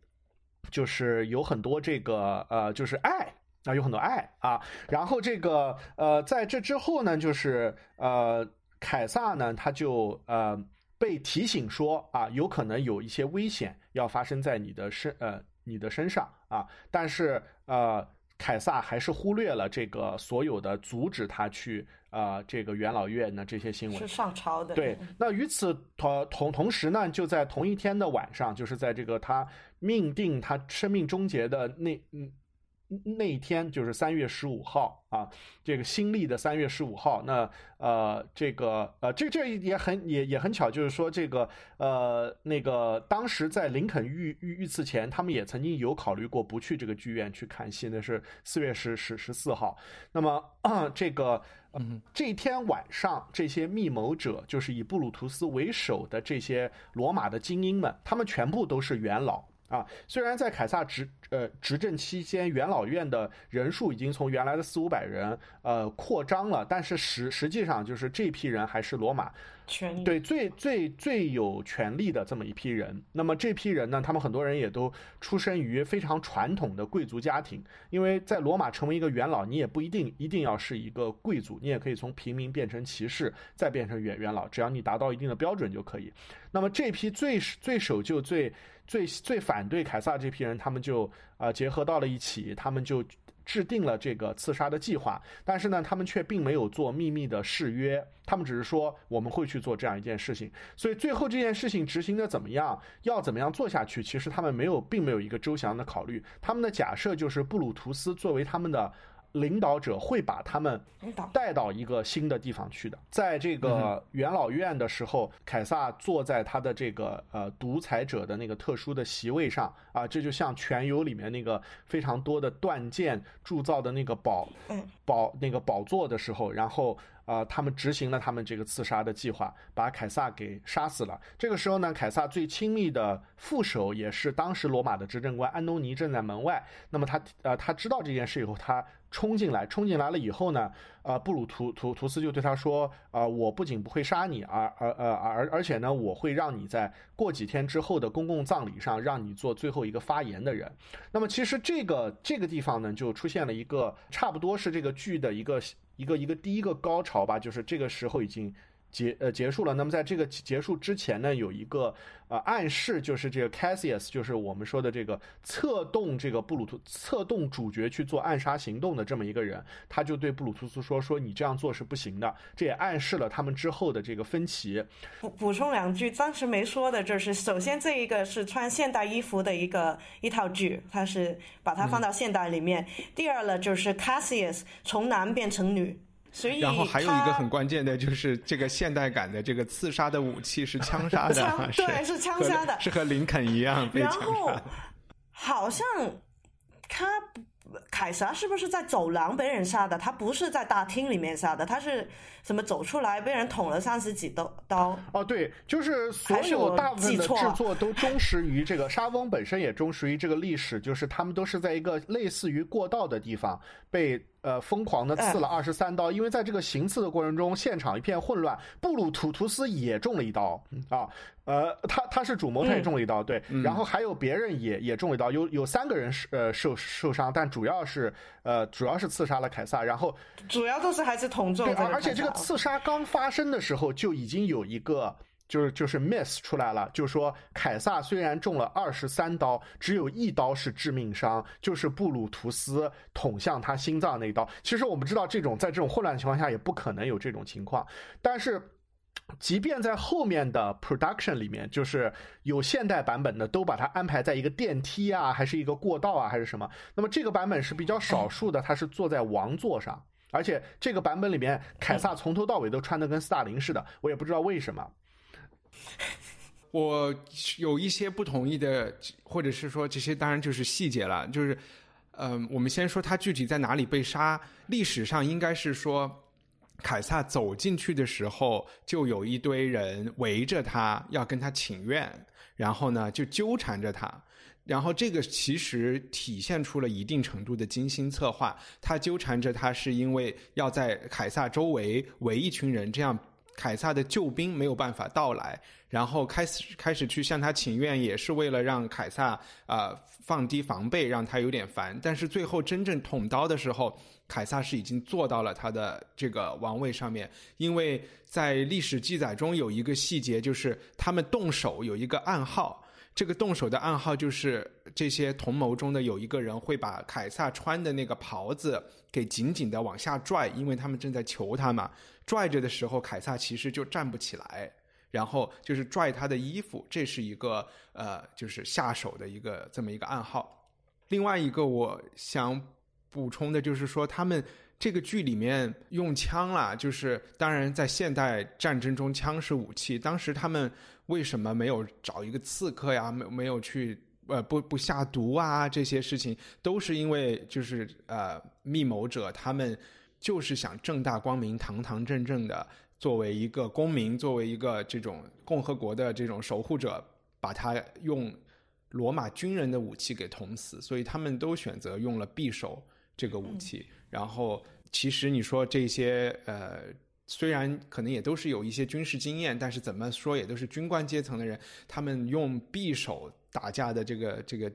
就是有很多这个呃，就是爱啊，有很多爱啊。然后这个呃，在这之后呢，就是呃，凯撒呢，他就呃被提醒说啊，有可能有一些危险要发生在你的身呃你的身上啊。但是呃，凯撒还是忽略了这个所有的阻止他去啊这个元老院的这些新闻是上朝的。对，(laughs) 那与此同同同时呢，就在同一天的晚上，就是在这个他。命定他生命终结的那嗯那一天就是三月十五号啊，这个新历的三月十五号。那呃，这个呃，这这也很也也很巧，就是说这个呃那个当时在林肯遇遇遇刺前，他们也曾经有考虑过不去这个剧院去看戏，那是四月十十十四号。那么 (clears throat) 这个嗯这天晚上，这些密谋者就是以布鲁图斯为首的这些罗马的精英们，他们全部都是元老。啊，虽然在凯撒执呃执政期间，元老院的人数已经从原来的四五百人呃扩张了，但是实实际上就是这批人还是罗马。权对最最最有权力的这么一批人，那么这批人呢，他们很多人也都出生于非常传统的贵族家庭，因为在罗马成为一个元老，你也不一定一定要是一个贵族，你也可以从平民变成骑士，再变成元元老，只要你达到一定的标准就可以。那么这批最最守旧、最最最反对凯撒这批人，他们就啊结合到了一起，他们就。制定了这个刺杀的计划，但是呢，他们却并没有做秘密的誓约，他们只是说我们会去做这样一件事情。所以最后这件事情执行的怎么样，要怎么样做下去，其实他们没有，并没有一个周详的考虑。他们的假设就是布鲁图斯作为他们的。领导者会把他们带到一个新的地方去的。在这个元老院的时候，凯撒坐在他的这个呃独裁者的那个特殊的席位上啊，这就像《全游》里面那个非常多的断剑铸造的那个宝宝那个宝座的时候，然后。啊，他们执行了他们这个刺杀的计划，把凯撒给杀死了。这个时候呢，凯撒最亲密的副手，也是当时罗马的执政官安东尼正在门外。那么他呃，他知道这件事以后，他冲进来，冲进来了以后呢，呃，布鲁图图图斯就对他说：，啊，我不仅不会杀你，而而而而而且呢，我会让你在过几天之后的公共葬礼上，让你做最后一个发言的人。那么其实这个这个地方呢，就出现了一个差不多是这个剧的一个。一个一个第一个高潮吧，就是这个时候已经结呃结束了。那么在这个结束之前呢，有一个。呃，暗示就是这个 Cassius，就是我们说的这个策动这个布鲁图策动主角去做暗杀行动的这么一个人，他就对布鲁图斯说：“说你这样做是不行的。”这也暗示了他们之后的这个分歧。补补充两句，当时没说的就是，首先这一个是穿现代衣服的一个一套剧，他是把它放到现代里面。第二呢，就是 Cassius 从男变成女。然后还有一个很关键的就是这个现代感的这个刺杀的武器是枪杀的，对，是枪杀的，是和林肯一样被枪杀。好像他凯撒是不是在走廊被人杀的？他不是在大厅里面杀的，他是什么走出来被人捅了三十几刀刀？哦，对，就是所有大部分的制作都忠实于这个沙翁本身也忠实于这个历史，就是他们都是在一个类似于过道的地方被。呃，疯狂的刺了二十三刀，因为在这个行刺的过程中，现场一片混乱。布鲁图图斯也中了一刀啊，呃，他他是主谋，他也中了一刀，对。然后还有别人也也中了一刀，有有三个人是呃受受伤，但主要是呃主要是刺杀了凯撒，然后主要都是还是同中。而且这个刺杀刚发生的时候就已经有一个。就是就是 miss 出来了，就说凯撒虽然中了二十三刀，只有一刀是致命伤，就是布鲁图斯捅向他心脏那一刀。其实我们知道，这种在这种混乱的情况下也不可能有这种情况，但是即便在后面的 production 里面，就是有现代版本的，都把它安排在一个电梯啊，还是一个过道啊，还是什么？那么这个版本是比较少数的，他是坐在王座上，而且这个版本里面，凯撒从头到尾都穿的跟斯大林似的，我也不知道为什么。我有一些不同意的，或者是说这些当然就是细节了，就是，嗯，我们先说他具体在哪里被杀，历史上应该是说。凯撒走进去的时候，就有一堆人围着他，要跟他请愿，然后呢，就纠缠着他。然后这个其实体现出了一定程度的精心策划。他纠缠着他，是因为要在凯撒周围围一群人，这样凯撒的救兵没有办法到来。然后开始开始去向他请愿，也是为了让凯撒啊放低防备，让他有点烦。但是最后真正捅刀的时候。凯撒是已经坐到了他的这个王位上面，因为在历史记载中有一个细节，就是他们动手有一个暗号，这个动手的暗号就是这些同谋中的有一个人会把凯撒穿的那个袍子给紧紧的往下拽，因为他们正在求他嘛。拽着的时候，凯撒其实就站不起来，然后就是拽他的衣服，这是一个呃，就是下手的一个这么一个暗号。另外一个，我想。补充的就是说，他们这个剧里面用枪啦，就是当然在现代战争中，枪是武器。当时他们为什么没有找一个刺客呀？没没有去呃不不下毒啊？这些事情都是因为就是呃密谋者他们就是想正大光明、堂堂正正的作为一个公民，作为一个这种共和国的这种守护者，把他用罗马军人的武器给捅死。所以他们都选择用了匕首。这个武器，然后其实你说这些呃，虽然可能也都是有一些军事经验，但是怎么说也都是军官阶层的人，他们用匕首打架的这个这个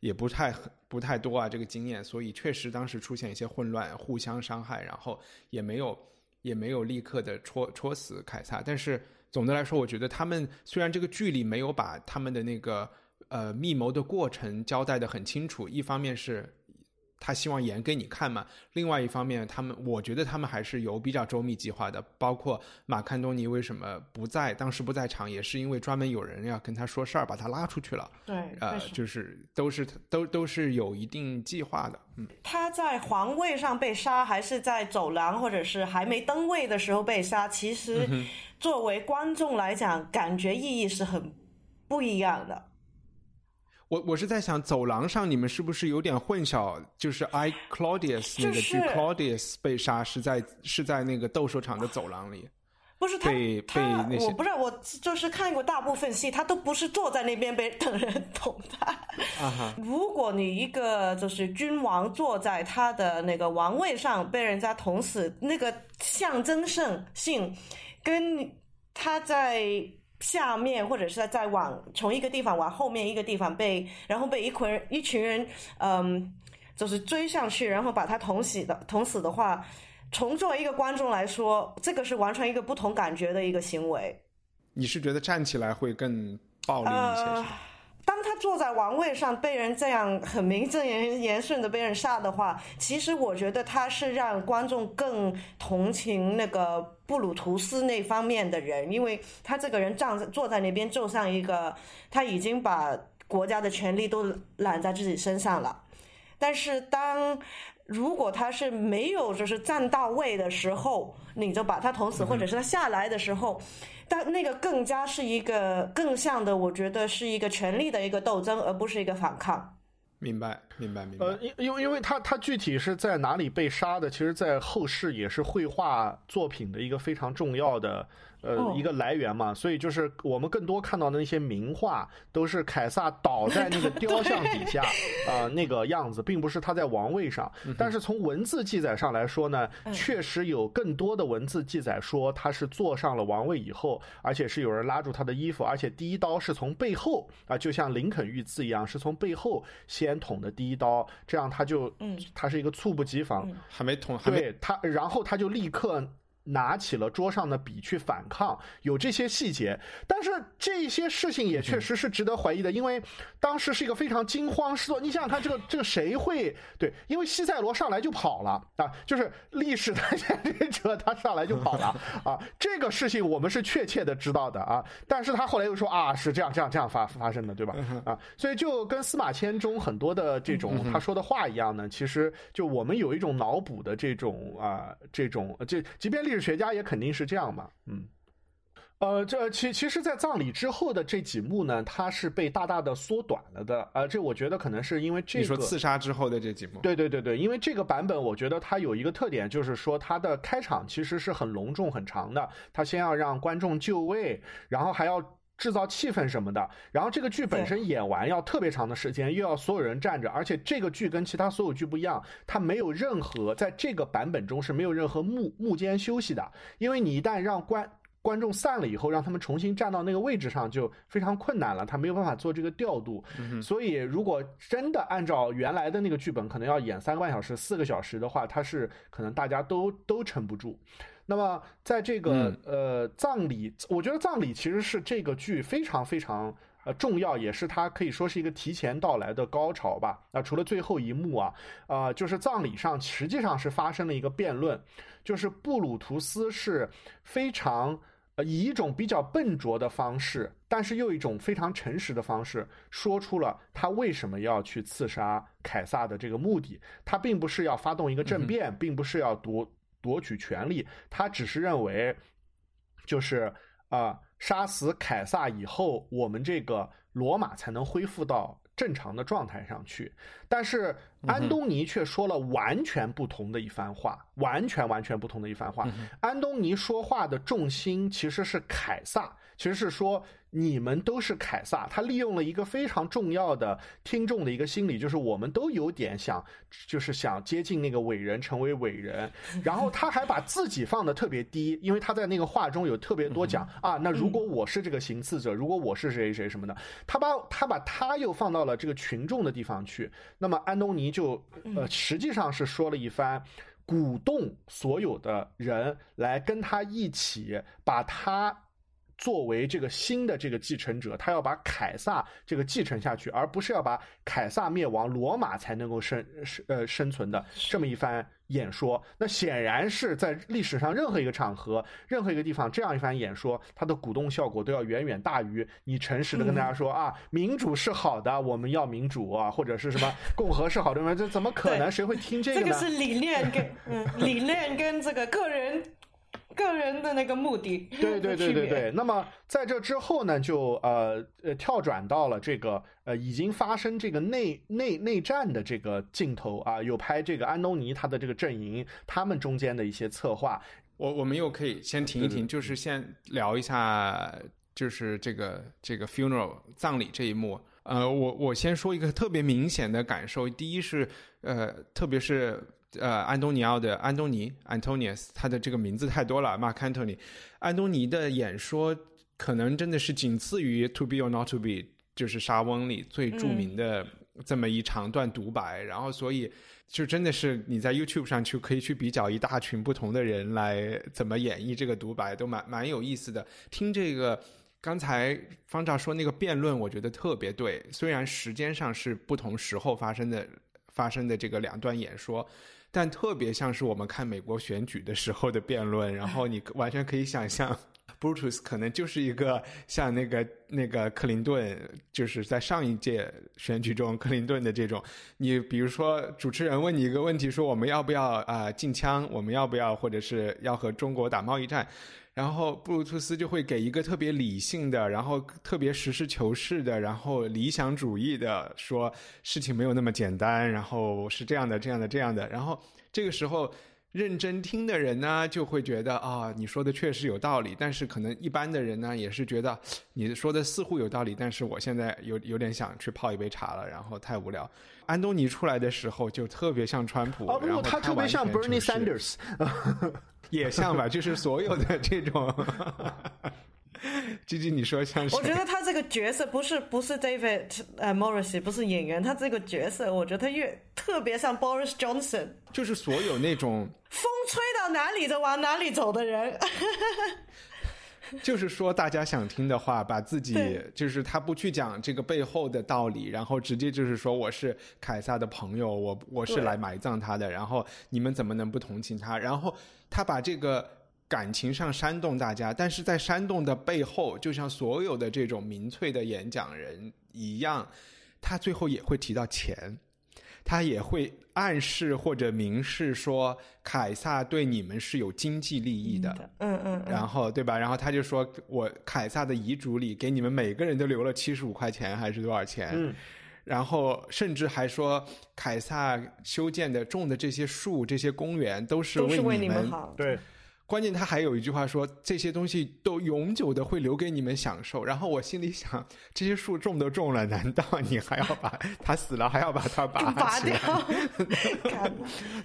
也不太不太多啊，这个经验，所以确实当时出现一些混乱，互相伤害，然后也没有也没有立刻的戳戳死凯撒。但是总的来说，我觉得他们虽然这个剧里没有把他们的那个呃密谋的过程交代的很清楚，一方面是。他希望演给你看嘛。另外一方面，他们我觉得他们还是有比较周密计划的。包括马坎多尼为什么不在，当时不在场，也是因为专门有人要跟他说事儿，把他拉出去了。对，呃，就是都是都都是有一定计划的。嗯，他在皇位上被杀，还是在走廊或者是还没登位的时候被杀？其实作为观众来讲，感觉意义是很不一样的。我我是在想，走廊上你们是不是有点混淆？就是 I Claudius 那个剧 Claudius 被杀是在是在那个斗兽场的走廊里，不是他被他我不知道，我就是看过大部分戏，他都不是坐在那边被等人捅他。如果你一个就是君王坐在他的那个王位上被人家捅死，那个象征性性跟他在。下面或者是在往从一个地方往后面一个地方被，然后被一群人一群人，嗯，就是追上去，然后把他捅死的捅死的话，从作为一个观众来说，这个是完全一个不同感觉的一个行为。你是觉得站起来会更暴力一些？当他坐在王位上被人这样很名正言言顺的被人杀的话，其实我觉得他是让观众更同情那个布鲁图斯那方面的人，因为他这个人站在坐在那边就像一个他已经把国家的权力都揽在自己身上了。但是当如果他是没有就是站到位的时候，你就把他捅死，或者是他下来的时候。但那个更加是一个更像的，我觉得是一个权力的一个斗争，而不是一个反抗。明白，明白，明白。呃，因因为因为他他具体是在哪里被杀的，其实，在后世也是绘画作品的一个非常重要的。呃，一个来源嘛，所以就是我们更多看到的那些名画，都是凯撒倒在那个雕像底下啊，那个样子，并不是他在王位上。但是从文字记载上来说呢，确实有更多的文字记载说他是坐上了王位以后，而且是有人拉住他的衣服，而且第一刀是从背后啊，就像林肯遇刺一样，是从背后先捅的第一刀，这样他就嗯，他是一个猝不及防，还没捅，还没。他，然后他就立刻。拿起了桌上的笔去反抗，有这些细节。但是这些事情也确实是值得怀疑的，因为当时是一个非常惊慌失措。你想想看，这个这个谁会对？因为西塞罗上来就跑了啊，就是历史的见证者，他上来就跑了 (laughs) 啊。这个事情我们是确切的知道的啊，但是他后来又说啊，是这样这样这样发发生的，对吧？啊，所以就跟司马迁中很多的这种他说的话一样呢，其实就我们有一种脑补的这种啊，这种这即便历史学家也肯定是这样嘛，嗯。呃，这其其实，在葬礼之后的这几幕呢，它是被大大的缩短了的。呃，这我觉得可能是因为这个。你说刺杀之后的这几幕？对对对对，因为这个版本，我觉得它有一个特点，就是说它的开场其实是很隆重、很长的。它先要让观众就位，然后还要制造气氛什么的。然后这个剧本身演完要特别长的时间，又要所有人站着，而且这个剧跟其他所有剧不一样，它没有任何在这个版本中是没有任何幕幕间休息的，因为你一旦让观。观众散了以后，让他们重新站到那个位置上就非常困难了，他没有办法做这个调度。所以，如果真的按照原来的那个剧本，可能要演三个半小时、四个小时的话，他是可能大家都都撑不住。那么，在这个呃葬礼，我觉得葬礼其实是这个剧非常非常呃重要，也是它可以说是一个提前到来的高潮吧。那除了最后一幕啊，呃，就是葬礼上实际上是发生了一个辩论，就是布鲁图斯是非常。呃，以一种比较笨拙的方式，但是又一种非常诚实的方式，说出了他为什么要去刺杀凯撒的这个目的。他并不是要发动一个政变，并不是要夺夺取权力，他只是认为，就是啊，杀死凯撒以后，我们这个罗马才能恢复到正常的状态上去。但是安东尼却说了完全不同的一番话，完全完全不同的一番话。安东尼说话的重心其实是凯撒，其实是说。你们都是凯撒，他利用了一个非常重要的听众的一个心理，就是我们都有点想，就是想接近那个伟人，成为伟人。(laughs) 然后他还把自己放的特别低，因为他在那个话中有特别多讲啊，那如果我是这个行刺者，如果我是谁谁什么的，他把他把他又放到了这个群众的地方去。那么安东尼就呃，实际上是说了一番，鼓动所有的人来跟他一起把他。作为这个新的这个继承者，他要把凯撒这个继承下去，而不是要把凯撒灭亡，罗马才能够生生呃生存的这么一番演说。那显然是在历史上任何一个场合、任何一个地方，这样一番演说，它的鼓动效果都要远远大于你诚实的跟大家说啊，民主是好的，我们要民主啊，或者是什么 (laughs) 共和是好的？这怎么可能？谁会听这个呢？这个是理念跟嗯理念跟这个个人。个人的那个目的，对对对对对。那么在这之后呢，就呃呃跳转到了这个呃已经发生这个内内内战的这个镜头啊，有拍这个安东尼他的这个阵营，他们中间的一些策划。我我们又可以先停一停，就是先聊一下，就是这个这个 funeral 葬礼这一幕。呃，我我先说一个特别明显的感受，第一是呃，特别是。呃，安东尼奥的安东尼 （Antonius），他的这个名字太多了，Mark Antony。安东尼的演说可能真的是仅次于《To Be or Not to Be》，就是沙翁里最著名的这么一长段独白。然后，所以就真的是你在 YouTube 上去可以去比较一大群不同的人来怎么演绎这个独白，都蛮蛮有意思的。听这个刚才方丈说那个辩论，我觉得特别对。虽然时间上是不同时候发生的发生的这个两段演说。但特别像是我们看美国选举的时候的辩论，然后你完全可以想象，Brutus 可能就是一个像那个那个克林顿，就是在上一届选举中克林顿的这种。你比如说，主持人问你一个问题，说我们要不要啊禁枪？我们要不要或者是要和中国打贸易战？然后布鲁图斯就会给一个特别理性的，然后特别实事求是的，然后理想主义的说事情没有那么简单，然后是这样的，这样的，这样的。然后这个时候认真听的人呢，就会觉得啊，你说的确实有道理。但是可能一般的人呢，也是觉得你说的似乎有道理，但是我现在有有点想去泡一杯茶了，然后太无聊。安东尼出来的时候就特别像川普，哦不他特别像 Bernie Sanders。(laughs) 也像吧，就是所有的这种，吉 (laughs) 吉，你说像？我觉得他这个角色不是不是 David 呃 Morris 不是演员，他这个角色我觉得他越特别像 Boris Johnson，就是所有那种 (laughs) 风吹到哪里就往哪里走的人。(laughs) 就是说，大家想听的话，把自己就是他不去讲这个背后的道理，然后直接就是说我是凯撒的朋友，我我是来埋葬他的，然后你们怎么能不同情他？然后他把这个感情上煽动大家，但是在煽动的背后，就像所有的这种民粹的演讲人一样，他最后也会提到钱。他也会暗示或者明示说，凯撒对你们是有经济利益的，嗯嗯嗯，然后对吧？然后他就说我凯撒的遗嘱里给你们每个人都留了七十五块钱还是多少钱？嗯，然后甚至还说凯撒修建的种的这些树、这些公园都是都是为你你们好。对，关键他还有一句话说，这些东西都永久的会留给你们享受。然后我心里想，这些树种都种了，难道你还要把它死了还要把它拔 (laughs) 掉，(laughs) 看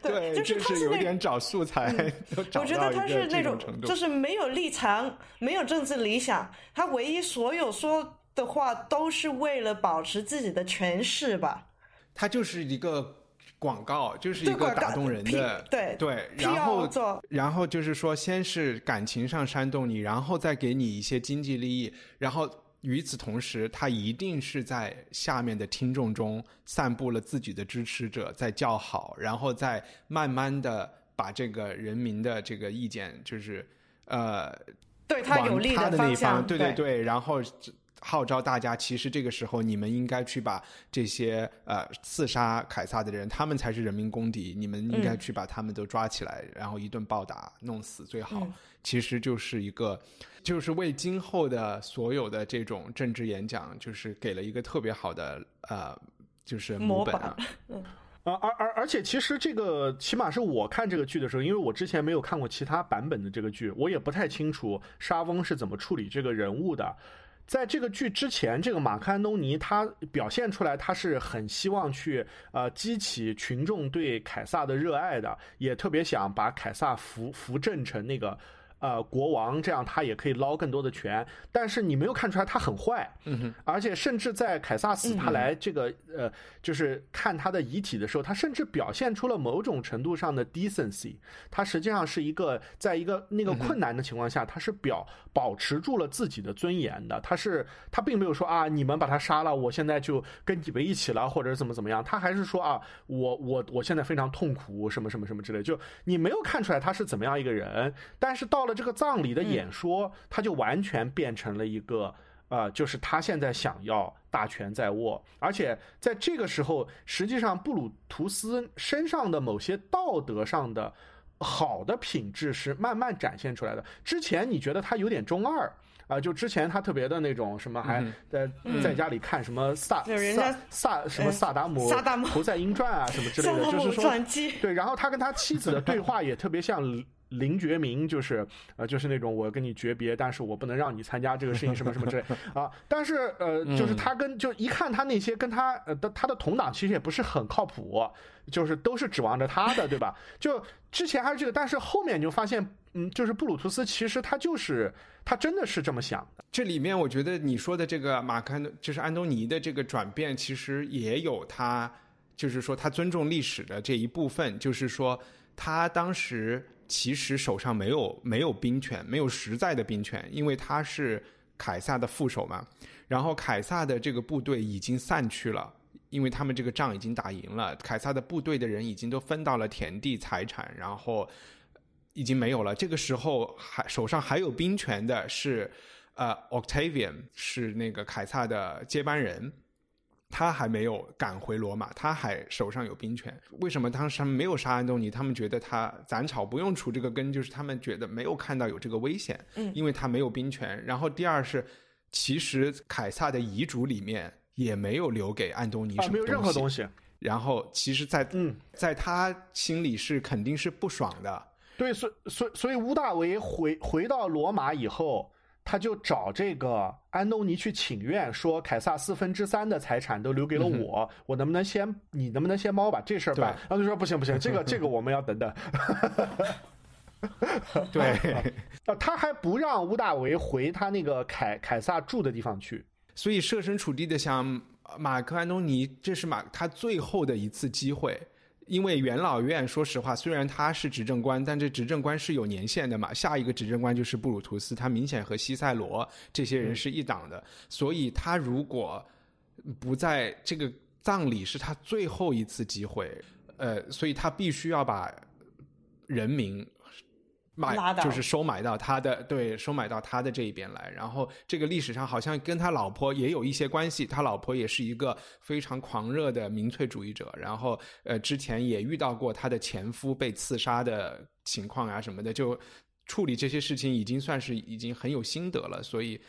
对，就是他是那有点找素材，(laughs) 我觉得他是那种。就是没有立场、没有政治理想，他唯一所有说的话都是为了保持自己的权势吧。他就是一个广告，就是一个打动人的，对对，然后做。然后就是说，先是感情上煽动你，然后再给你一些经济利益，然后与此同时，他一定是在下面的听众中散布了自己的支持者，在叫好，然后再慢慢的把这个人民的这个意见，就是呃对他有利的那一方向，方，对对对，然后号召大家，其实这个时候你们应该去把这些呃刺杀凯撒的人，他们才是人民公敌，你们应该去把他们都抓起来，然后一顿暴打，弄死最好。嗯其实就是一个，就是为今后的所有的这种政治演讲，就是给了一个特别好的呃，就是模本啊。啊，而而而且，其实这个起码是我看这个剧的时候，因为我之前没有看过其他版本的这个剧，我也不太清楚沙翁是怎么处理这个人物的。在这个剧之前，这个马克安东尼他表现出来，他是很希望去呃激起群众对凯撒的热爱的，也特别想把凯撒扶扶正成那个呃国王，这样他也可以捞更多的权。但是你没有看出来他很坏，嗯哼，而且甚至在凯撒死他来这个、呃，就是看他的遗体的时候，他甚至表现出了某种程度上的 decency。他实际上是一个在一个那个困难的情况下，他是表保持住了自己的尊严的。他是他并没有说啊，你们把他杀了，我现在就跟你们一起了，或者怎么怎么样。他还是说啊，我我我现在非常痛苦，什么什么什么之类。就你没有看出来他是怎么样一个人，但是到了这个葬礼的演说，他就完全变成了一个。呃，就是他现在想要大权在握，而且在这个时候，实际上布鲁图斯身上的某些道德上的好的品质是慢慢展现出来的。之前你觉得他有点中二啊、就之前他特别的那种什么，还在、在家里看什么萨萨萨什么萨达姆萨达姆侯赛因传啊什么之类的，就是说对，然后他跟他妻子的对话也特别像林觉民，就是呃，就是那种我跟你诀别，但是我不能让你参加这个事情，什么什么之类 (laughs) 啊。但是呃，就是他跟就一看他那些跟他呃的他的同党其实也不是很靠谱，就是都是指望着他的，对吧？(laughs) 就之前还是这个，但是后面你就发现，嗯，就是布鲁图斯其实他就是他真的是这么想的。这里面我觉得你说的这个马克安就是安东尼的这个转变，其实也有他，就是说他尊重历史的这一部分，就是说他当时其实手上没有没有兵权，没有实在的兵权，因为他是凯撒的副手嘛。然后凯撒的这个部队已经散去了。因为他们这个仗已经打赢了，凯撒的部队的人已经都分到了田地、财产，然后已经没有了。这个时候还手上还有兵权的是，呃，Octavian 是那个凯撒的接班人，他还没有赶回罗马，他还手上有兵权。为什么当时他们没有杀安东尼？他们觉得他斩草不用除这个根，就是他们觉得没有看到有这个危险，嗯因为他没有兵权。然后第二是，其实凯撒的遗嘱里面。也没有留给安东尼什么啊，没有任何东西。西。然后，其实在，嗯，在他心里是肯定是不爽的。对，所所所以乌大维回回到罗马以后，他就找这个安东尼去请愿，说凯撒四分之三的财产都留给了我，嗯、我能不能先，你能不能先帮我把这事儿办？然后就说不行不行，这个这个我们要等等。(laughs) 对，啊，他还不让乌大维回他那个凯凯撒住的地方去。所以设身处地的想，马克安东尼这是马他最后的一次机会，因为元老院说实话，虽然他是执政官，但这执政官是有年限的嘛。下一个执政官就是布鲁图斯，他明显和西塞罗这些人是一党的，所以他如果不在这个葬礼是他最后一次机会，呃，所以他必须要把人民。买就是收买到他的对，收买到他的这一边来。然后这个历史上好像跟他老婆也有一些关系，他老婆也是一个非常狂热的民粹主义者。然后呃，之前也遇到过他的前夫被刺杀的情况啊什么的，就处理这些事情已经算是已经很有心得了。所以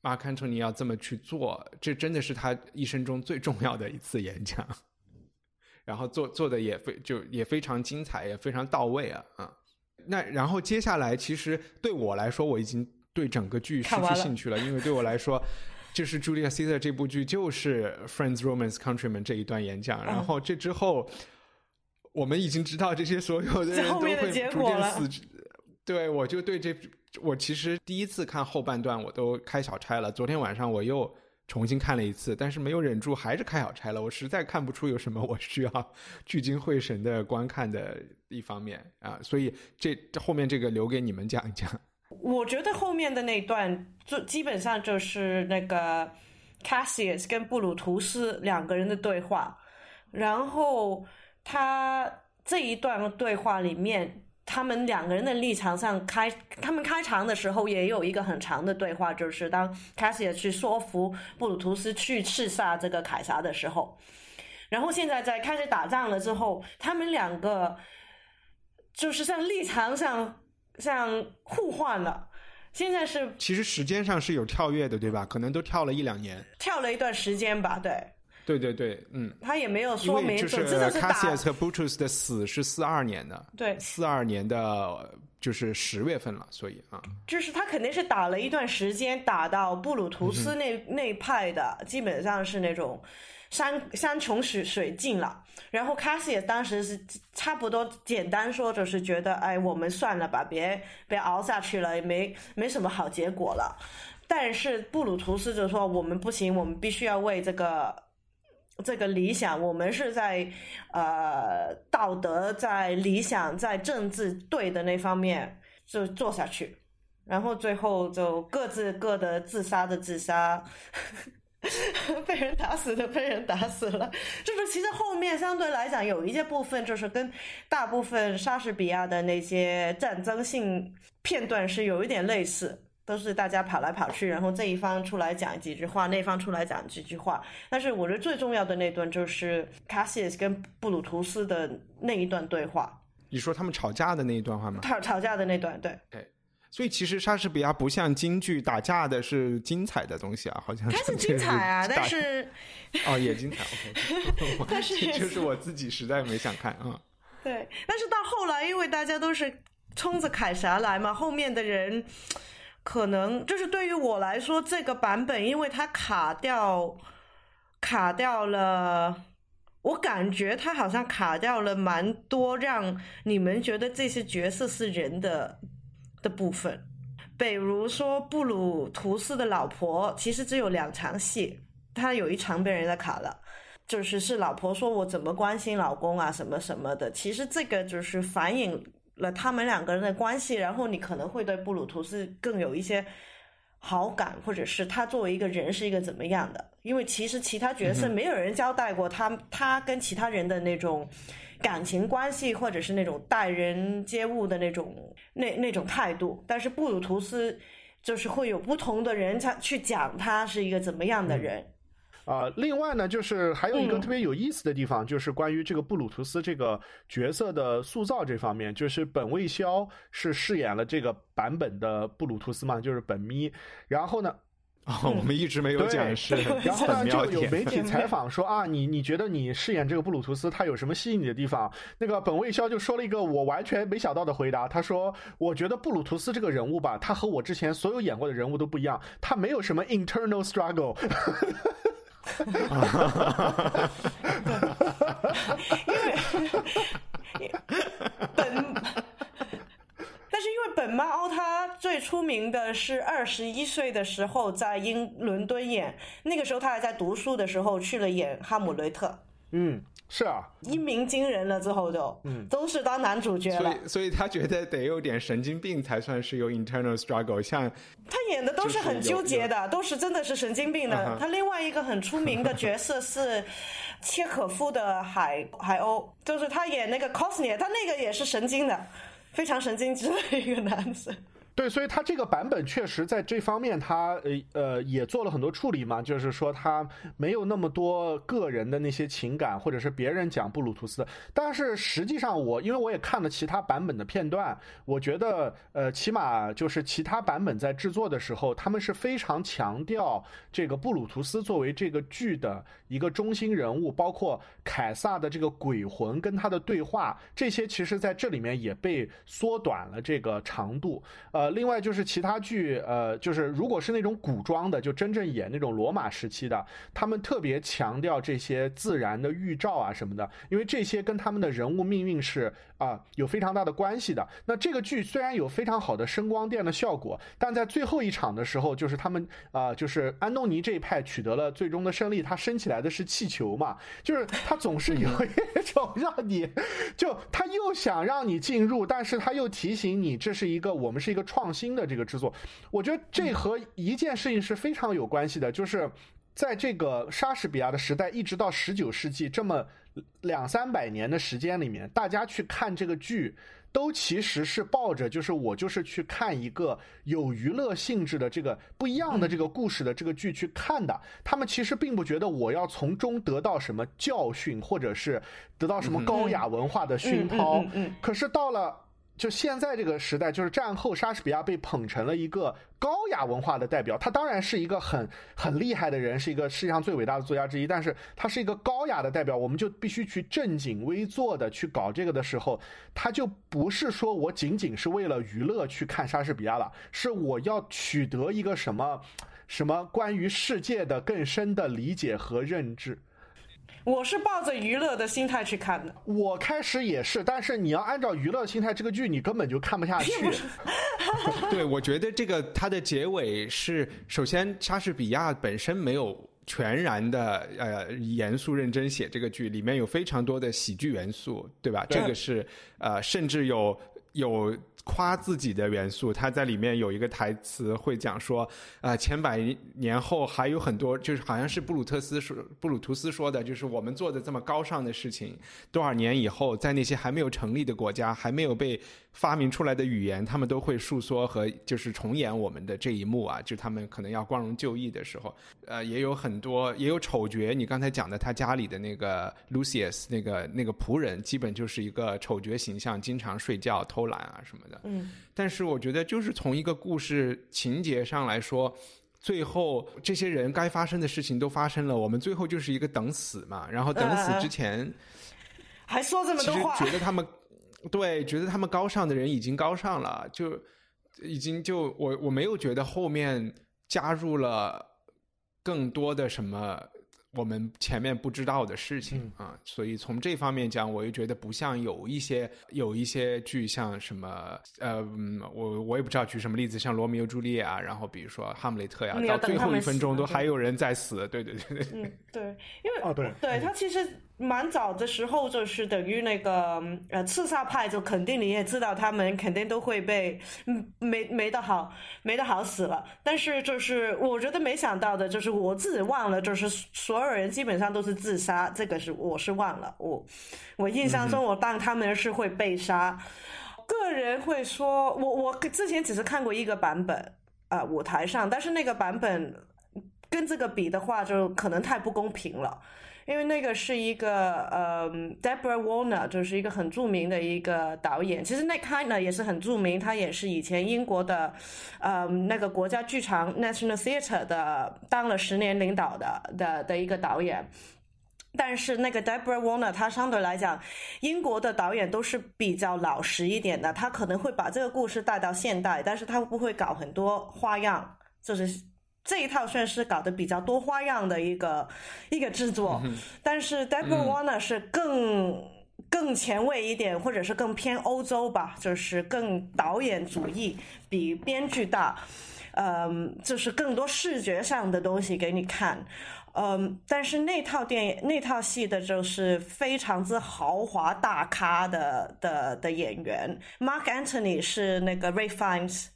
马坎托尼要这么去做，这真的是他一生中最重要的一次演讲。(laughs) 然后做做的也非就也非常精彩，也非常到位啊啊。那然后接下来，其实对我来说，我已经对整个剧失去兴趣了，因为对我来说，就是《Julia Caesar》这部剧就是《Friends, Romance, Countrymen》这一段演讲。然后这之后，我们已经知道这些所有的人都会逐渐死。对，我就对这，我其实第一次看后半段，我都开小差了。昨天晚上我又。重新看了一次，但是没有忍住，还是开小差了。我实在看不出有什么我需要聚精会神的观看的一方面啊，所以这后面这个留给你们讲一讲。我觉得后面的那段就基本上就是那个 Cassius 跟布鲁图斯两个人的对话，然后他这一段对话里面。他们两个人的立场上开，他们开场的时候也有一个很长的对话，就是当卡西尔去说服布鲁图斯去刺杀这个凯撒的时候，然后现在在开始打仗了之后，他们两个就是像立场上像互换了。现在是其实时间上是有跳跃的，对吧？可能都跳了一两年，跳了一段时间吧，对。对对对，嗯，他也没有说明，就是 Cassius 和 Brutus 的死是四二年的，对，四二年的就是十月份了，所以啊，就是他肯定是打了一段时间，打到布鲁图斯那那派的，基本上是那种山山穷水水尽了。然后 Cassius 当时是差不多简单说，就是觉得哎，我们算了吧，别别熬下去了，也没没什么好结果了。但是布鲁图斯就说我们不行，我们必须要为这个。这个理想，我们是在呃道德、在理想、在政治对的那方面就做下去，然后最后就各自各的自杀的自杀，(laughs) 被人打死的被人打死了。就是其实后面相对来讲有一些部分，就是跟大部分莎士比亚的那些战争性片段是有一点类似。都是大家跑来跑去，然后这一方出来讲几句话，那方出来讲几句话。但是我觉得最重要的那段就是卡西斯跟布鲁图斯的那一段对话。你说他们吵架的那一段话吗？吵吵架的那段，对。对，所以其实莎士比亚不像京剧打架的是精彩的东西啊，好像是。是精彩啊，(laughs) 但是哦也精彩，OK。(laughs) 但是就是我自己实在没想看啊。对，但是到后来，因为大家都是冲着凯撒来嘛，后面的人。可能就是对于我来说，这个版本因为它卡掉，卡掉了，我感觉它好像卡掉了蛮多让你们觉得这些角色是人的的部分。比如说布鲁图斯的老婆，其实只有两场戏，他有一场被人家卡了，就是是老婆说我怎么关心老公啊什么什么的。其实这个就是反映。了他们两个人的关系，然后你可能会对布鲁图斯更有一些好感，或者是他作为一个人是一个怎么样的？因为其实其他角色没有人交代过他，他跟其他人的那种感情关系，或者是那种待人接物的那种那那种态度。但是布鲁图斯就是会有不同的人他去讲他是一个怎么样的人。啊，另外呢，就是还有一个特别有意思的地方，就是关于这个布鲁图斯这个角色的塑造这方面，就是本卫肖是饰演了这个版本的布鲁图斯嘛，就是本咪。然后呢，(laughs) 哦，我们一直没有讲是。然后呢，就有媒体 (laughs) 采访说啊，你你觉得你饰演这个布鲁图斯他有什么吸引你的地方？那个本卫肖就说了一个我完全没想到的回答，他说：“我觉得布鲁图斯这个人物吧，他和我之前所有演过的人物都不一样，他没有什么 internal struggle。” (laughs) (laughs) 因为本，但是因为本猫它最出名的是二十一岁的时候在英伦敦演，那个时候他还在读书的时候去了演哈姆雷特，嗯，是啊，一鸣惊人了之后就，嗯，都是当男主角了。所以，所以他觉得得有点神经病才算是有 internal struggle。像他演的都是很纠结的，都是真的是神经病的。他另外一个很出名的角色是切可夫的海海鸥，就是他演那个 Cosner，他那个也是神经的，非常神经质的一个男生。对，所以他这个版本确实在这方面，他呃呃也做了很多处理嘛，就是说他没有那么多个人的那些情感，或者是别人讲布鲁图斯。但是实际上，我因为我也看了其他版本的片段，我觉得呃，起码就是其他版本在制作的时候，他们是非常强调这个布鲁图斯作为这个剧的一个中心人物，包括凯撒的这个鬼魂跟他的对话，这些其实在这里面也被缩短了这个长度，呃。另外就是其他剧，呃，就是如果是那种古装的，就真正演那种罗马时期的，他们特别强调这些自然的预兆啊什么的，因为这些跟他们的人物命运是啊有非常大的关系的。那这个剧虽然有非常好的声光电的效果，但在最后一场的时候，就是他们啊，就是安东尼这一派取得了最终的胜利，他升起来的是气球嘛，就是他总是有一种让你就他又想让你进入，但是他又提醒你这是一个我们是一个。创新的这个制作，我觉得这和一件事情是非常有关系的，就是在这个莎士比亚的时代，一直到十九世纪这么两三百年的时间里面，大家去看这个剧，都其实是抱着就是我就是去看一个有娱乐性质的这个不一样的这个故事的这个剧去看的。他们其实并不觉得我要从中得到什么教训，或者是得到什么高雅文化的熏陶。可是到了。就现在这个时代，就是战后莎士比亚被捧成了一个高雅文化的代表。他当然是一个很很厉害的人，是一个世界上最伟大的作家之一。但是他是一个高雅的代表，我们就必须去正襟危坐的去搞这个的时候，他就不是说我仅仅是为了娱乐去看莎士比亚了，是我要取得一个什么什么关于世界的更深的理解和认知。我是抱着娱乐的心态去看的，我开始也是，但是你要按照娱乐心态，这个剧你根本就看不下去。(laughs) 对，我觉得这个它的结尾是，首先莎士比亚本身没有全然的呃严肃认真写这个剧，里面有非常多的喜剧元素，对吧？这个是呃，甚至有有。夸自己的元素，他在里面有一个台词会讲说，呃，千百年后还有很多，就是好像是布鲁特斯说，布鲁图斯说的，就是我们做的这么高尚的事情，多少年以后，在那些还没有成立的国家，还没有被。发明出来的语言，他们都会述说和就是重演我们的这一幕啊，就他们可能要光荣就义的时候，呃，也有很多也有丑角。你刚才讲的他家里的那个 Lucius 那个那个仆人，基本就是一个丑角形象，经常睡觉、偷懒啊什么的。嗯。但是我觉得，就是从一个故事情节上来说，最后这些人该发生的事情都发生了，我们最后就是一个等死嘛。然后等死之前，还说这么多话，觉得他们。对，觉得他们高尚的人已经高尚了，就已经就我我没有觉得后面加入了更多的什么。我们前面不知道的事情啊，所以从这方面讲，我又觉得不像有一些有一些剧，像什么呃，我我也不知道举什么例子，像罗密欧朱丽叶啊，然后比如说哈姆雷特呀，到最后一分钟都还有人在死，对对对对，嗯对，因为哦对，对他其实蛮早的时候就是等于那个呃刺杀派，就肯定你也知道他们肯定都会被嗯没没得好没得好死了，但是就是我觉得没想到的就是我自己忘了，就是所。所有人基本上都是自杀，这个是我是忘了。我我印象中，我当他们是会被杀。个人会说，我我之前只是看过一个版本啊，舞台上，但是那个版本跟这个比的话，就可能太不公平了。因为那个是一个呃，Deborah Warner，就是一个很著名的一个导演。其实 Nick h i n e 也是很著名，他也是以前英国的呃那个国家剧场 National Theatre 的当了十年领导的的的一个导演。但是那个 Deborah Warner，他相对来讲，英国的导演都是比较老实一点的，他可能会把这个故事带到现代，但是他不会搞很多花样，就是。这一套算是搞得比较多花样的一个一个制作，但是 Deborah Warner 是更更前卫一点，或者是更偏欧洲吧，就是更导演主义，比编剧大，嗯，就是更多视觉上的东西给你看。嗯，但是那套电影那套戏的就是非常之豪华大咖的的的演员，Mark Antony 是那个 Ray Fiennes。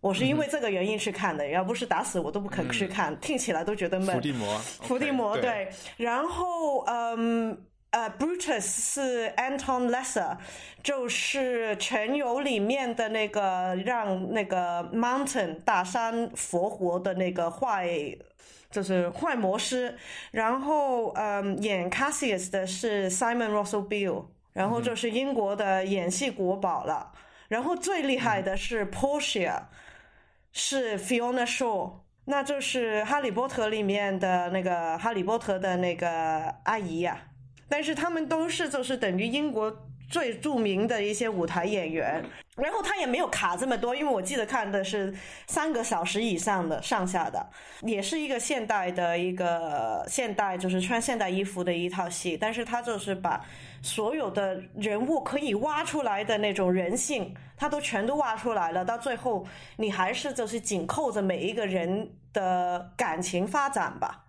我是因为这个原因去看的，要不是打死我都不肯去看，听起来都觉得闷。伏地魔，伏地魔对。然后，嗯，呃，Brutus 是 Anton Lesser，就是《全游》里面的那个让那个 Mountain 大山复活的那个坏，就是坏魔师。然后，嗯，演 Cassius 的是 Simon Russell Beale，然后就是英国的演戏国宝了。然后最厉害的是 Portia。是 Fiona Shaw，那就是《哈利波特》里面的那个哈利波特的那个阿姨呀。但是他们都是就是等于英国最著名的一些舞台演员。然后他也没有卡这么多，因为我记得看的是三个小时以上的上下的，也是一个现代的一个现代就是穿现代衣服的一套戏。但是他就是把所有的人物可以挖出来的那种人性。他都全都挖出来了，到最后你还是就是紧扣着每一个人的感情发展吧，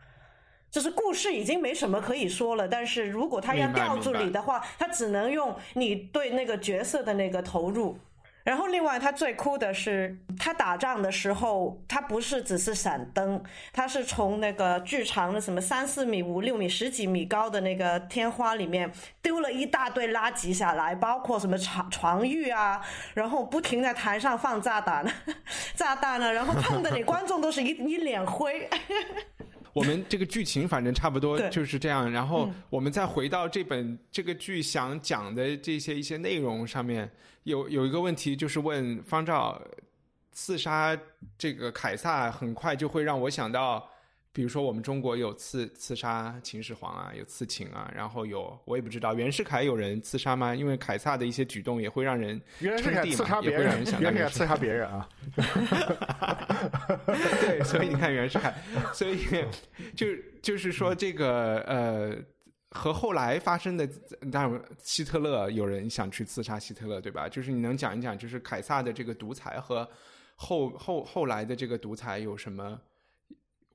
就是故事已经没什么可以说了。但是如果他要吊住你的话，他只能用你对那个角色的那个投入。然后，另外，他最酷的是，他打仗的时候，他不是只是闪灯，他是从那个巨长的什么三四米、五六米、十几米高的那个天花里面丢了一大堆垃圾下来，包括什么床床褥啊，然后不停在台上放炸弹，(laughs) 炸弹了，然后碰的你观众都是一 (laughs) 一脸灰。(laughs) 我们这个剧情反正差不多就是这样，然后我们再回到这本这个剧想讲的这些一些内容上面，有有一个问题就是问方照，刺杀这个凯撒很快就会让我想到。比如说，我们中国有刺刺杀秦始皇啊，有刺秦啊，然后有我也不知道袁世凯有人刺杀吗？因为凯撒的一些举动也会让人袁世凯刺杀别人，(laughs) 袁世凯刺杀别人啊。(laughs) 对，所以你看袁世凯，所以就就是说这个呃，和后来发生的，当然希特勒有人想去刺杀希特勒，对吧？就是你能讲一讲，就是凯撒的这个独裁和后后后来的这个独裁有什么？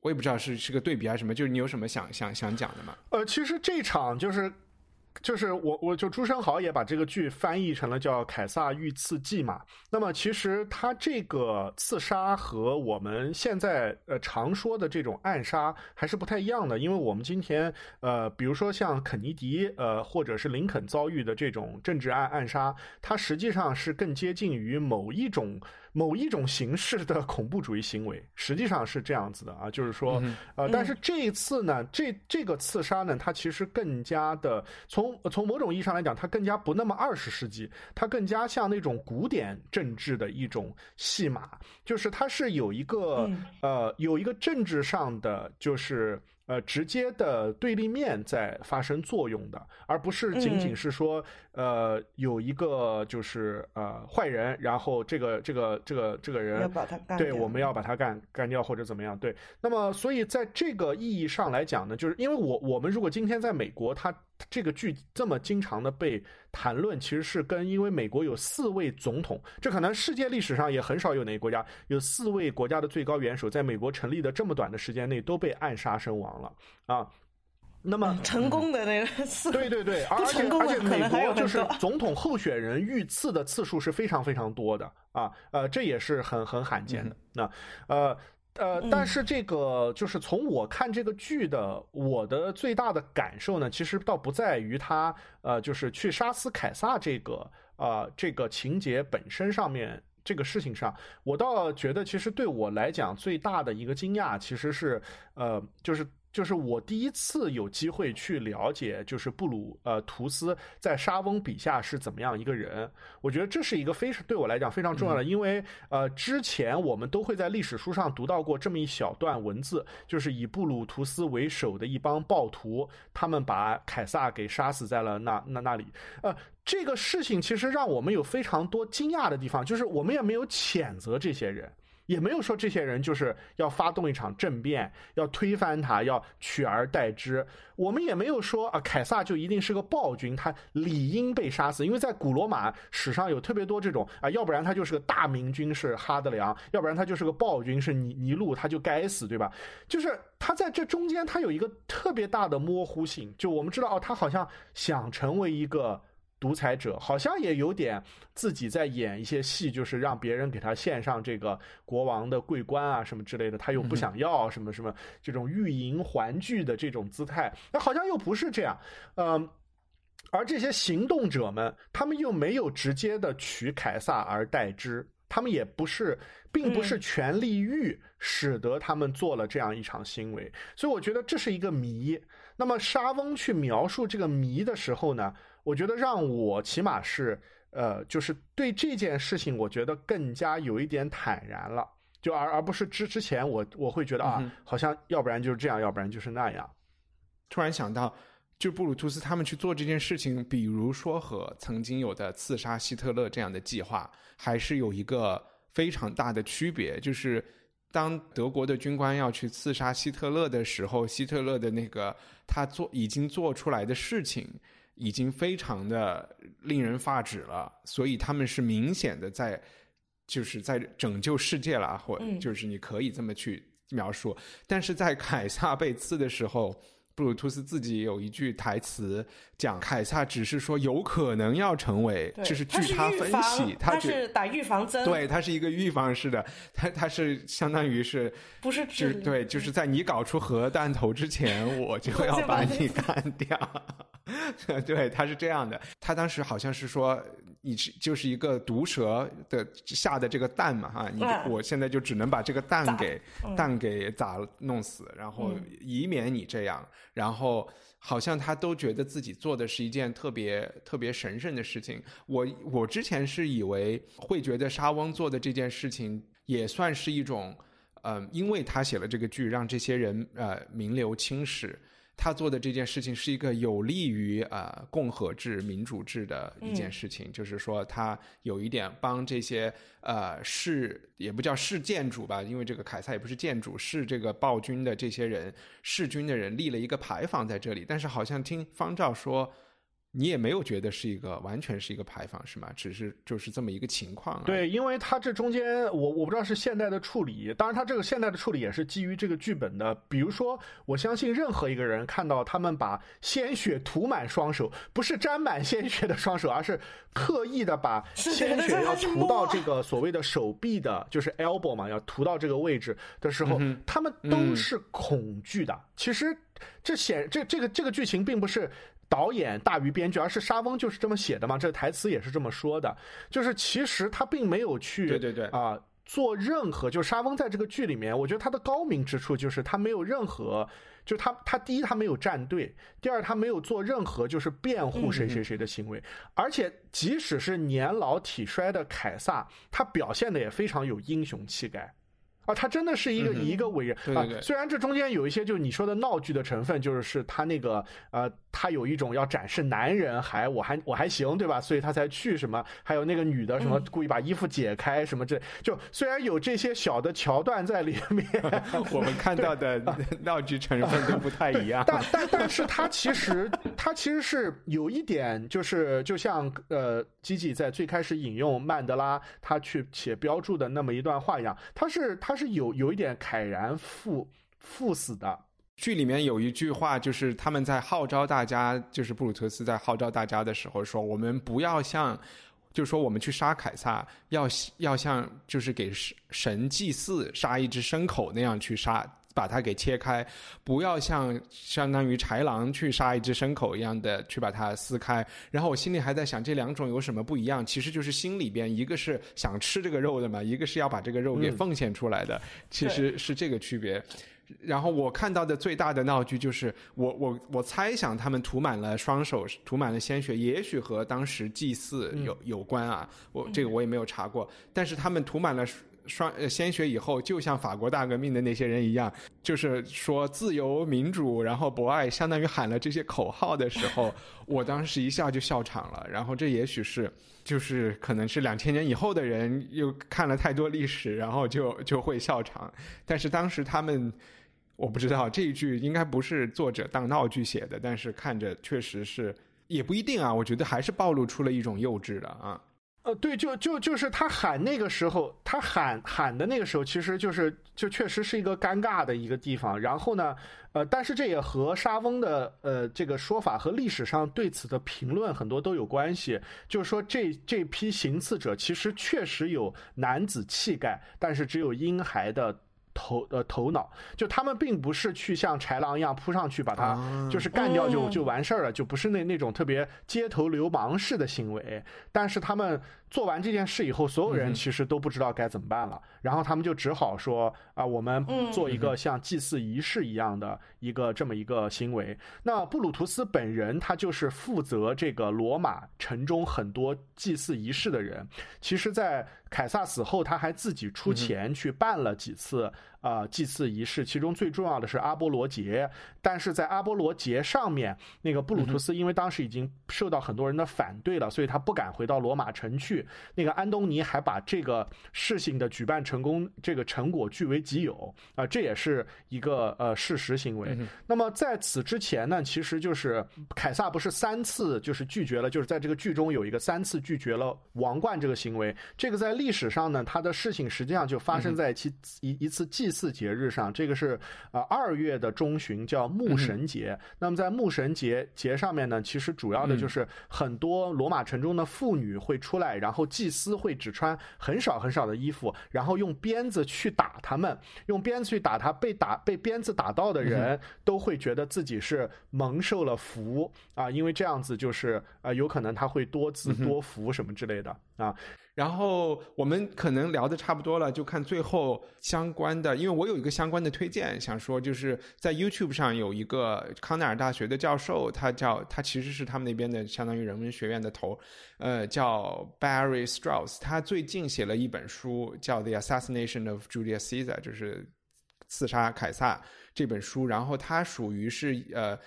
我也不知道是是个对比还是什么，就是你有什么想想想讲的吗？呃，其实这场就是，就是我我就朱生豪也把这个剧翻译成了叫《凯撒遇刺记》嘛。那么其实他这个刺杀和我们现在呃常说的这种暗杀还是不太一样的，因为我们今天呃，比如说像肯尼迪呃或者是林肯遭遇的这种政治暗暗杀，它实际上是更接近于某一种。某一种形式的恐怖主义行为，实际上是这样子的啊，就是说，呃，但是这一次呢，这这个刺杀呢，它其实更加的从从某种意义上来讲，它更加不那么二十世纪，它更加像那种古典政治的一种戏码，就是它是有一个呃有一个政治上的就是。呃，直接的对立面在发生作用的，而不是仅仅是说，呃，有一个就是呃坏人，然后这个这个这个这个人，对，我们要把他干干掉或者怎么样？对，那么所以在这个意义上来讲呢，就是因为我我们如果今天在美国，他。这个剧这么经常的被谈论，其实是跟因为美国有四位总统，这可能世界历史上也很少有哪个国家有四位国家的最高元首在美国成立的这么短的时间内都被暗杀身亡了啊。那么成功的那个对对对，而且而且美国就是总统候选人遇刺的次数是非常非常多的啊，呃，这也是很很罕见的。那呃。呃，但是这个就是从我看这个剧的，我的最大的感受呢，其实倒不在于他呃，就是去杀死凯撒这个啊这个情节本身上面这个事情上，我倒觉得其实对我来讲最大的一个惊讶，其实是呃，就是。就是我第一次有机会去了解，就是布鲁呃图斯在沙翁笔下是怎么样一个人。我觉得这是一个非常对我来讲非常重要的，因为呃之前我们都会在历史书上读到过这么一小段文字，就是以布鲁图斯为首的一帮暴徒，他们把凯撒给杀死在了那那那里。呃，这个事情其实让我们有非常多惊讶的地方，就是我们也没有谴责这些人。也没有说这些人就是要发动一场政变，要推翻他，要取而代之。我们也没有说啊，凯撒就一定是个暴君，他理应被杀死。因为在古罗马史上有特别多这种啊，要不然他就是个大明君是哈德良，要不然他就是个暴君是尼尼禄，他就该死，对吧？就是他在这中间，他有一个特别大的模糊性。就我们知道哦，他好像想成为一个。独裁者好像也有点自己在演一些戏，就是让别人给他献上这个国王的桂冠啊什么之类的，他又不想要什么什么这种欲迎还拒的这种姿态，那好像又不是这样，嗯，而这些行动者们，他们又没有直接的取凯撒而代之，他们也不是，并不是权力欲使得他们做了这样一场行为，所以我觉得这是一个谜。那么沙翁去描述这个谜的时候呢？我觉得让我起码是，呃，就是对这件事情，我觉得更加有一点坦然了，就而而不是之之前我我会觉得啊，好像要不然就是这样，要不然就是那样。突然想到，就布鲁图斯他们去做这件事情，比如说和曾经有的刺杀希特勒这样的计划，还是有一个非常大的区别，就是当德国的军官要去刺杀希特勒的时候，希特勒的那个他做已经做出来的事情。已经非常的令人发指了，所以他们是明显的在，就是在拯救世界了，或就是你可以这么去描述。但是在凯撒被刺的时候，布鲁图斯自己有一句台词讲，凯撒只是说有可能要成为，就是据他分析，他是打预防针，对他是一个预防式的，他他是相当于是不是治对，就是在你搞出核弹头之前，我就要把你干掉。(laughs) 对，他是这样的。他当时好像是说，你是就是一个毒蛇的下的这个蛋嘛，哈，你我现在就只能把这个蛋给蛋给砸弄死，然后以免你这样。然后好像他都觉得自己做的是一件特别特别神圣的事情。我我之前是以为会觉得沙翁做的这件事情也算是一种，呃，因为他写了这个剧，让这些人呃名留青史。他做的这件事情是一个有利于呃共和制、民主制的一件事情，就是说他有一点帮这些呃市也不叫市建主吧，因为这个凯撒也不是建主，是这个暴君的这些人弑君的人立了一个牌坊在这里，但是好像听方照说。你也没有觉得是一个完全是一个牌坊是吗？只是就是这么一个情况。对，因为它这中间我我不知道是现代的处理，当然它这个现代的处理也是基于这个剧本的。比如说，我相信任何一个人看到他们把鲜血涂满双手，不是沾满鲜血的双手，而是刻意的把鲜血要涂到这个所谓的手臂的，就是 elbow 嘛，要涂到这个位置的时候，他们都是恐惧的。其实这显这这个这个剧情并不是。导演大于编剧，而是沙翁就是这么写的嘛？这个台词也是这么说的，就是其实他并没有去对对对啊做任何，就沙翁在这个剧里面，我觉得他的高明之处就是他没有任何，就他他第一他没有站队，第二他没有做任何就是辩护谁谁谁的行为，而且即使是年老体衰的凯撒，他表现的也非常有英雄气概。啊，他真的是一个一个伟人啊！虽然这中间有一些就是你说的闹剧的成分，就是是他那个呃，他有一种要展示男人还我还我还行对吧？所以他才去什么？还有那个女的什么故意把衣服解开什么这就虽然有这些小的桥段在里面，(laughs) 我们看到的 (laughs) 闹剧成分都不太一样。(laughs) 但但但是他其实他其实是有一点就是就像呃，吉吉在最开始引用曼德拉他去写标注的那么一段话一样，他是他。他是有有一点慨然赴赴死的。剧里面有一句话，就是他们在号召大家，就是布鲁特斯在号召大家的时候说：“我们不要像，就说我们去杀凯撒，要要像就是给神祭祀杀一只牲口那样去杀。”把它给切开，不要像相当于豺狼去杀一只牲口一样的去把它撕开。然后我心里还在想，这两种有什么不一样？其实就是心里边一个是想吃这个肉的嘛，一个是要把这个肉给奉献出来的，其实是这个区别。然后我看到的最大的闹剧就是，我我我猜想他们涂满了双手，涂满了鲜血，也许和当时祭祀有有关啊。我这个我也没有查过，但是他们涂满了。双呃鲜血以后，就像法国大革命的那些人一样，就是说自由民主，然后博爱，相当于喊了这些口号的时候，(laughs) 我当时一下就笑场了。然后这也许是就是可能是两千年以后的人又看了太多历史，然后就就会笑场。但是当时他们。我不知道这一句应该不是作者当闹剧写的，但是看着确实是也不一定啊。我觉得还是暴露出了一种幼稚的啊。呃，对，就就就是他喊那个时候，他喊喊的那个时候，其实就是就确实是一个尴尬的一个地方。然后呢，呃，但是这也和沙翁的呃这个说法和历史上对此的评论很多都有关系。就是说，这这批行刺者其实确实有男子气概，但是只有婴孩的。头呃头脑，就他们并不是去像豺狼一样扑上去把他就是干掉就就完事儿了，就不是那那种特别街头流氓式的行为，但是他们。做完这件事以后，所有人其实都不知道该怎么办了。然后他们就只好说：“啊，我们做一个像祭祀仪式一样的一个这么一个行为。”那布鲁图斯本人他就是负责这个罗马城中很多祭祀仪式的人。其实，在凯撒死后，他还自己出钱去办了几次啊祭祀仪式，其中最重要的是阿波罗节。但是在阿波罗节上面，那个布鲁图斯因为当时已经受到很多人的反对了，所以他不敢回到罗马城去。那个安东尼还把这个事情的举办成功这个成果据为己有啊，这也是一个呃事实行为。那么在此之前呢，其实就是凯撒不是三次就是拒绝了，就是在这个剧中有一个三次拒绝了王冠这个行为。这个在历史上呢，他的事情实际上就发生在其一一次祭祀节日上。这个是呃二月的中旬叫牧神节。那么在牧神节节上面呢，其实主要的就是很多罗马城中的妇女会出来，然后。祭司会只穿很少很少的衣服，然后用鞭子去打他们，用鞭子去打他，被打被鞭子打到的人都会觉得自己是蒙受了福啊，因为这样子就是呃，有可能他会多子多福什么之类的啊。然后我们可能聊的差不多了，就看最后相关的，因为我有一个相关的推荐，想说就是在 YouTube 上有一个康奈尔大学的教授，他叫他其实是他们那边的相当于人文学院的头，呃，叫 Barry Strauss，他最近写了一本书叫《The Assassination of Julius Caesar》，就是刺杀凯撒这本书，然后他属于是呃。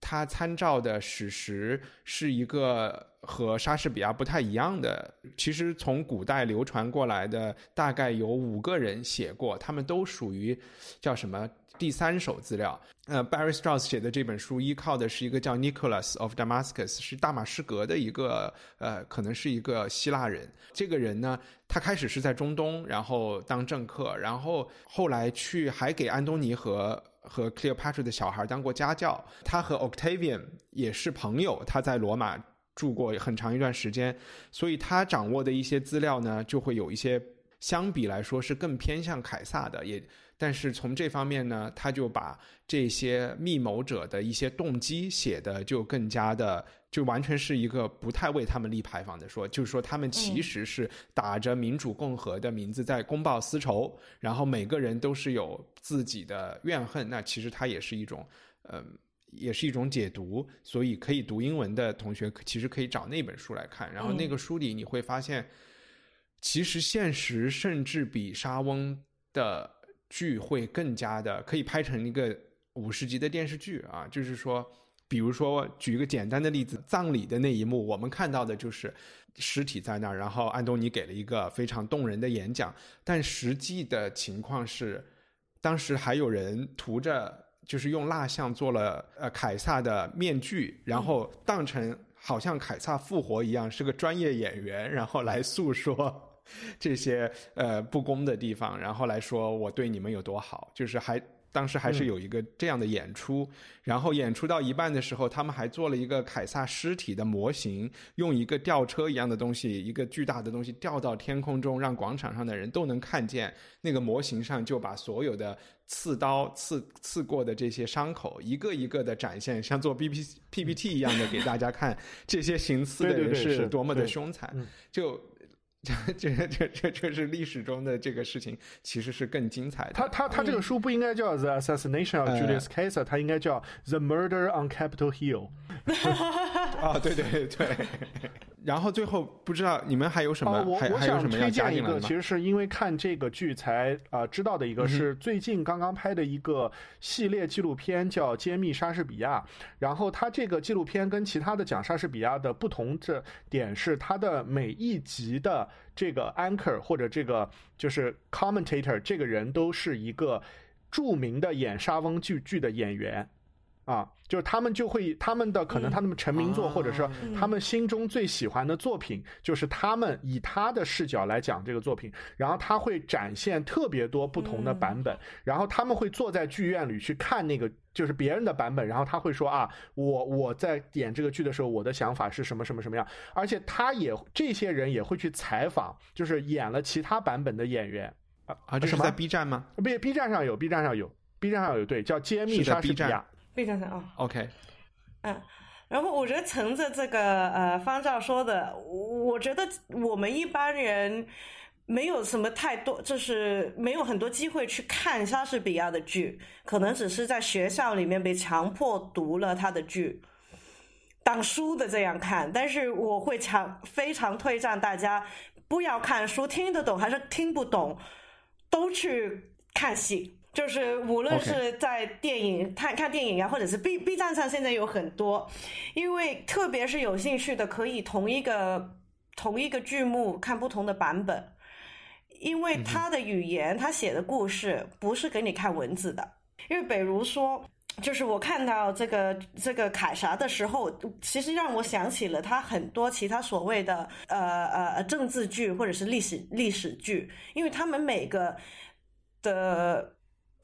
他参照的史实是一个和莎士比亚不太一样的。其实从古代流传过来的，大概有五个人写过，他们都属于叫什么第三手资料。呃，Barry Strauss 写的这本书依靠的是一个叫 Nicholas of Damascus，是大马士革的一个呃，可能是一个希腊人。这个人呢，他开始是在中东，然后当政客，然后后来去还给安东尼和。和 Cleopatra 的小孩当过家教，他和 Octavian 也是朋友，他在罗马住过很长一段时间，所以他掌握的一些资料呢，就会有一些相比来说是更偏向凯撒的，也。但是从这方面呢，他就把这些密谋者的一些动机写的就更加的，就完全是一个不太为他们立牌坊的说，就是说他们其实是打着民主共和的名字在公报私仇，然后每个人都是有自己的怨恨，那其实它也是一种，嗯，也是一种解读。所以可以读英文的同学其实可以找那本书来看，然后那个书里你会发现，其实现实甚至比莎翁的。剧会更加的可以拍成一个五十集的电视剧啊，就是说，比如说举一个简单的例子，葬礼的那一幕，我们看到的就是尸体在那儿，然后安东尼给了一个非常动人的演讲，但实际的情况是，当时还有人涂着，就是用蜡像做了呃凯撒的面具，然后当成好像凯撒复活一样，是个专业演员，然后来诉说。这些呃不公的地方，然后来说我对你们有多好，就是还当时还是有一个这样的演出，然后演出到一半的时候，他们还做了一个凯撒尸体的模型，用一个吊车一样的东西，一个巨大的东西吊到天空中，让广场上的人都能看见那个模型上就把所有的刺刀刺刺过的这些伤口一个一个的展现，像做 B P P P T 一样的给大家看这些行刺的人是多么的凶残，就。这这这这这是历史中的这个事情，其实是更精彩的。他他他这个书不应该叫《The Assassination of Julius Caesar》，他应该叫《The Murder on Capitol Hill》。啊，对对对。然后最后不知道你们还有什么，还我想还有什么要推荐一个，其？实是因为看这个剧才啊、呃知道的一个是最近刚刚拍的一个系列纪录片，叫《揭秘莎士比亚》。然后它这个纪录片跟其他的讲莎士比亚的不同这点是，它的每一集的这个 anchor 或者这个就是 commentator 这个人都是一个著名的演莎翁剧剧的演员。啊，就是他们就会他们的可能他们成名作，啊或者是嗯他们心中最喜欢的作品，就是他们以他的视角来讲这个作品，然后他会展现特别多不同的版本，然后他们会坐在剧院里去看那个就是别人的版本，然后他会说啊，我我在演这个剧的时候，我的想法是什么什么什么样，而且他也这些人也会去采访，就是演了其他版本的演员。啊啊，这是在 B 站吗？不 B 站上有，B 站上有，B 站上有，对，叫揭秘莎士 B 比亚站。B 站上啊。？OK，嗯，然后我觉得乘着这个呃方照说的，我我觉得我们一般人没有什么太多，就是没有很多机会去看莎士比亚的剧，可能只是在学校里面被强迫读了他的剧。当书的这样看，但是我会强非常推荐大家不要看书，听得懂还是听不懂，都去看戏。就是无论是在电影看看电影呀，或者是 B B 站上现在有很多，因为特别是有兴趣的，可以同一个同一个剧目看不同的版本，因为他的语言，他写的故事不是给你看文字的，因为比如说。就是我看到这个这个凯撒的时候，其实让我想起了他很多其他所谓的呃呃政治剧或者是历史历史剧，因为他们每个的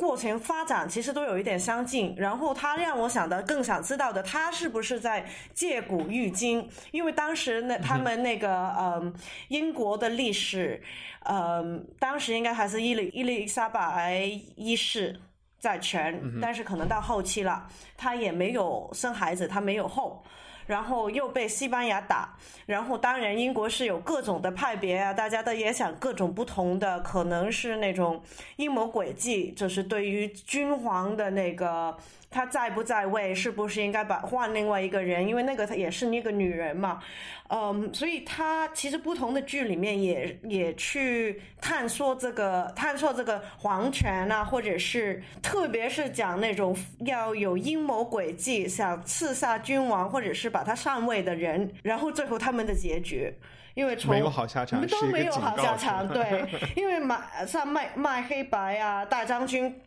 过程发展其实都有一点相近。然后他让我想的更想知道的，他是不是在借古喻今？因为当时那他们那个嗯英国的历史，嗯当时应该还是伊丽伊丽莎白一世。在权，但是可能到后期了，他也没有生孩子，他没有后，然后又被西班牙打，然后当然英国是有各种的派别啊，大家都也想各种不同的，可能是那种阴谋诡计，就是对于君皇的那个他在不在位，是不是应该把换另外一个人，因为那个他也是那个女人嘛，嗯，所以他其实不同的剧里面也也去探索这个探索这个皇权啊，或者是特别是讲那种要有阴谋诡计，想刺杀君王或者是把他上位的人，然后最后他们的结局。因为从没有好下场，都是一个没有好下场，对，因为马上卖卖黑白啊，大将军。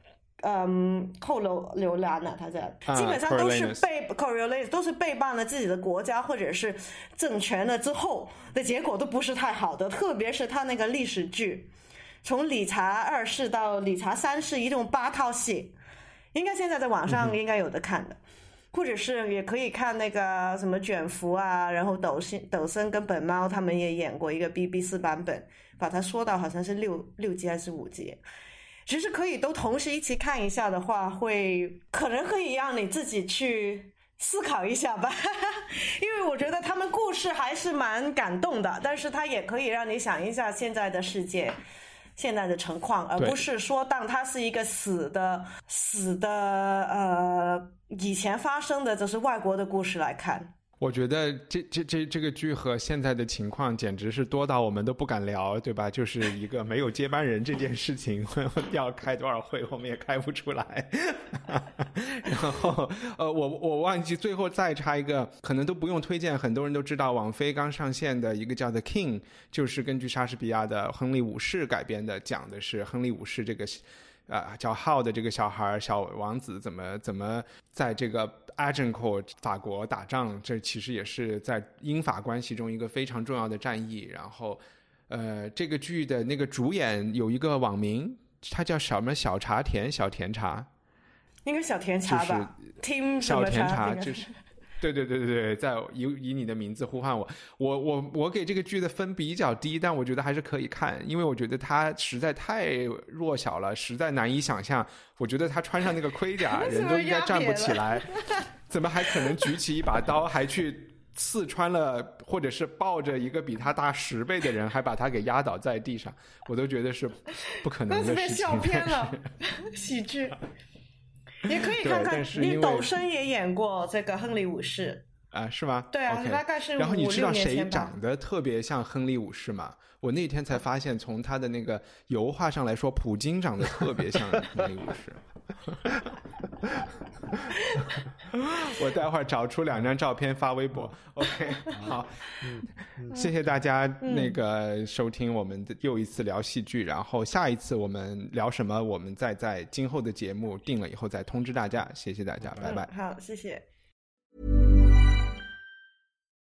嗯，扣留留兰呢？他这啊基本上都是背 Coriolanus 都是背叛了自己的国家或者是政权了之后的结果都不是太好的，特别是他那个历史剧，从理查二世到理查三世，一共八套戏，应该现在在网上应该有的看的。或者是也可以看那个什么卷福啊，然后抖森、抖森跟本猫他们也演过一个 BBC 版本，把它说到好像是六六集还是五集。其实可以都同时一起看一下的话，会可能可以让你自己去思考一下吧，(laughs) 因为我觉得他们故事还是蛮感动的，但是它也可以让你想一下现在的世界。现在的情况，而不是说当它是一个死的、死的呃以前发生的，就是外国的故事来看。我觉得这这这这个剧和现在的情况简直是多到我们都不敢聊，对吧？就是一个没有接班人这件事情，(laughs) 要开多少会我们也开不出来。(laughs) 然后呃，我我忘记最后再插一个，可能都不用推荐，很多人都知道，网飞刚上线的一个叫《The King》，就是根据莎士比亚的《亨利五世》改编的，讲的是亨利五世这个。啊，叫浩的这个小孩小王子怎么怎么在这个 Agincourt 法国打仗？这其实也是在英法关系中一个非常重要的战役。然后，呃，这个剧的那个主演有一个网名，他叫什么小茶甜小甜茶，应该小甜茶吧、t i m 小甜茶茶就是。对对对对对，在以以你的名字呼唤我，我我我给这个剧的分比较低，但我觉得还是可以看，因为我觉得他实在太弱小了，实在难以想象。我觉得他穿上那个盔甲，(laughs) 人都应该站不起来，怎么还可能举起一把刀，还去刺穿了，或者是抱着一个比他大十倍的人，还把他给压倒在地上？我都觉得是不可能 (laughs) 那是被的事情。笑偏了，(laughs) 喜剧。也可以看看对但，是因为因为抖森也演过这个亨利五世，啊，是吗？对啊大概是然后你知道谁长得特别像亨利五世吗？我那天才发现，从他的那个油画上来说，普京长得特别像亨利五世。(laughs) (laughs) 我待会儿找出两张照片发微博。OK，好，谢谢大家那个收听我们的又一次聊戏剧，然后下一次我们聊什么，我们再在今后的节目定了以后再通知大家。谢谢大家，拜拜。嗯好，谢谢。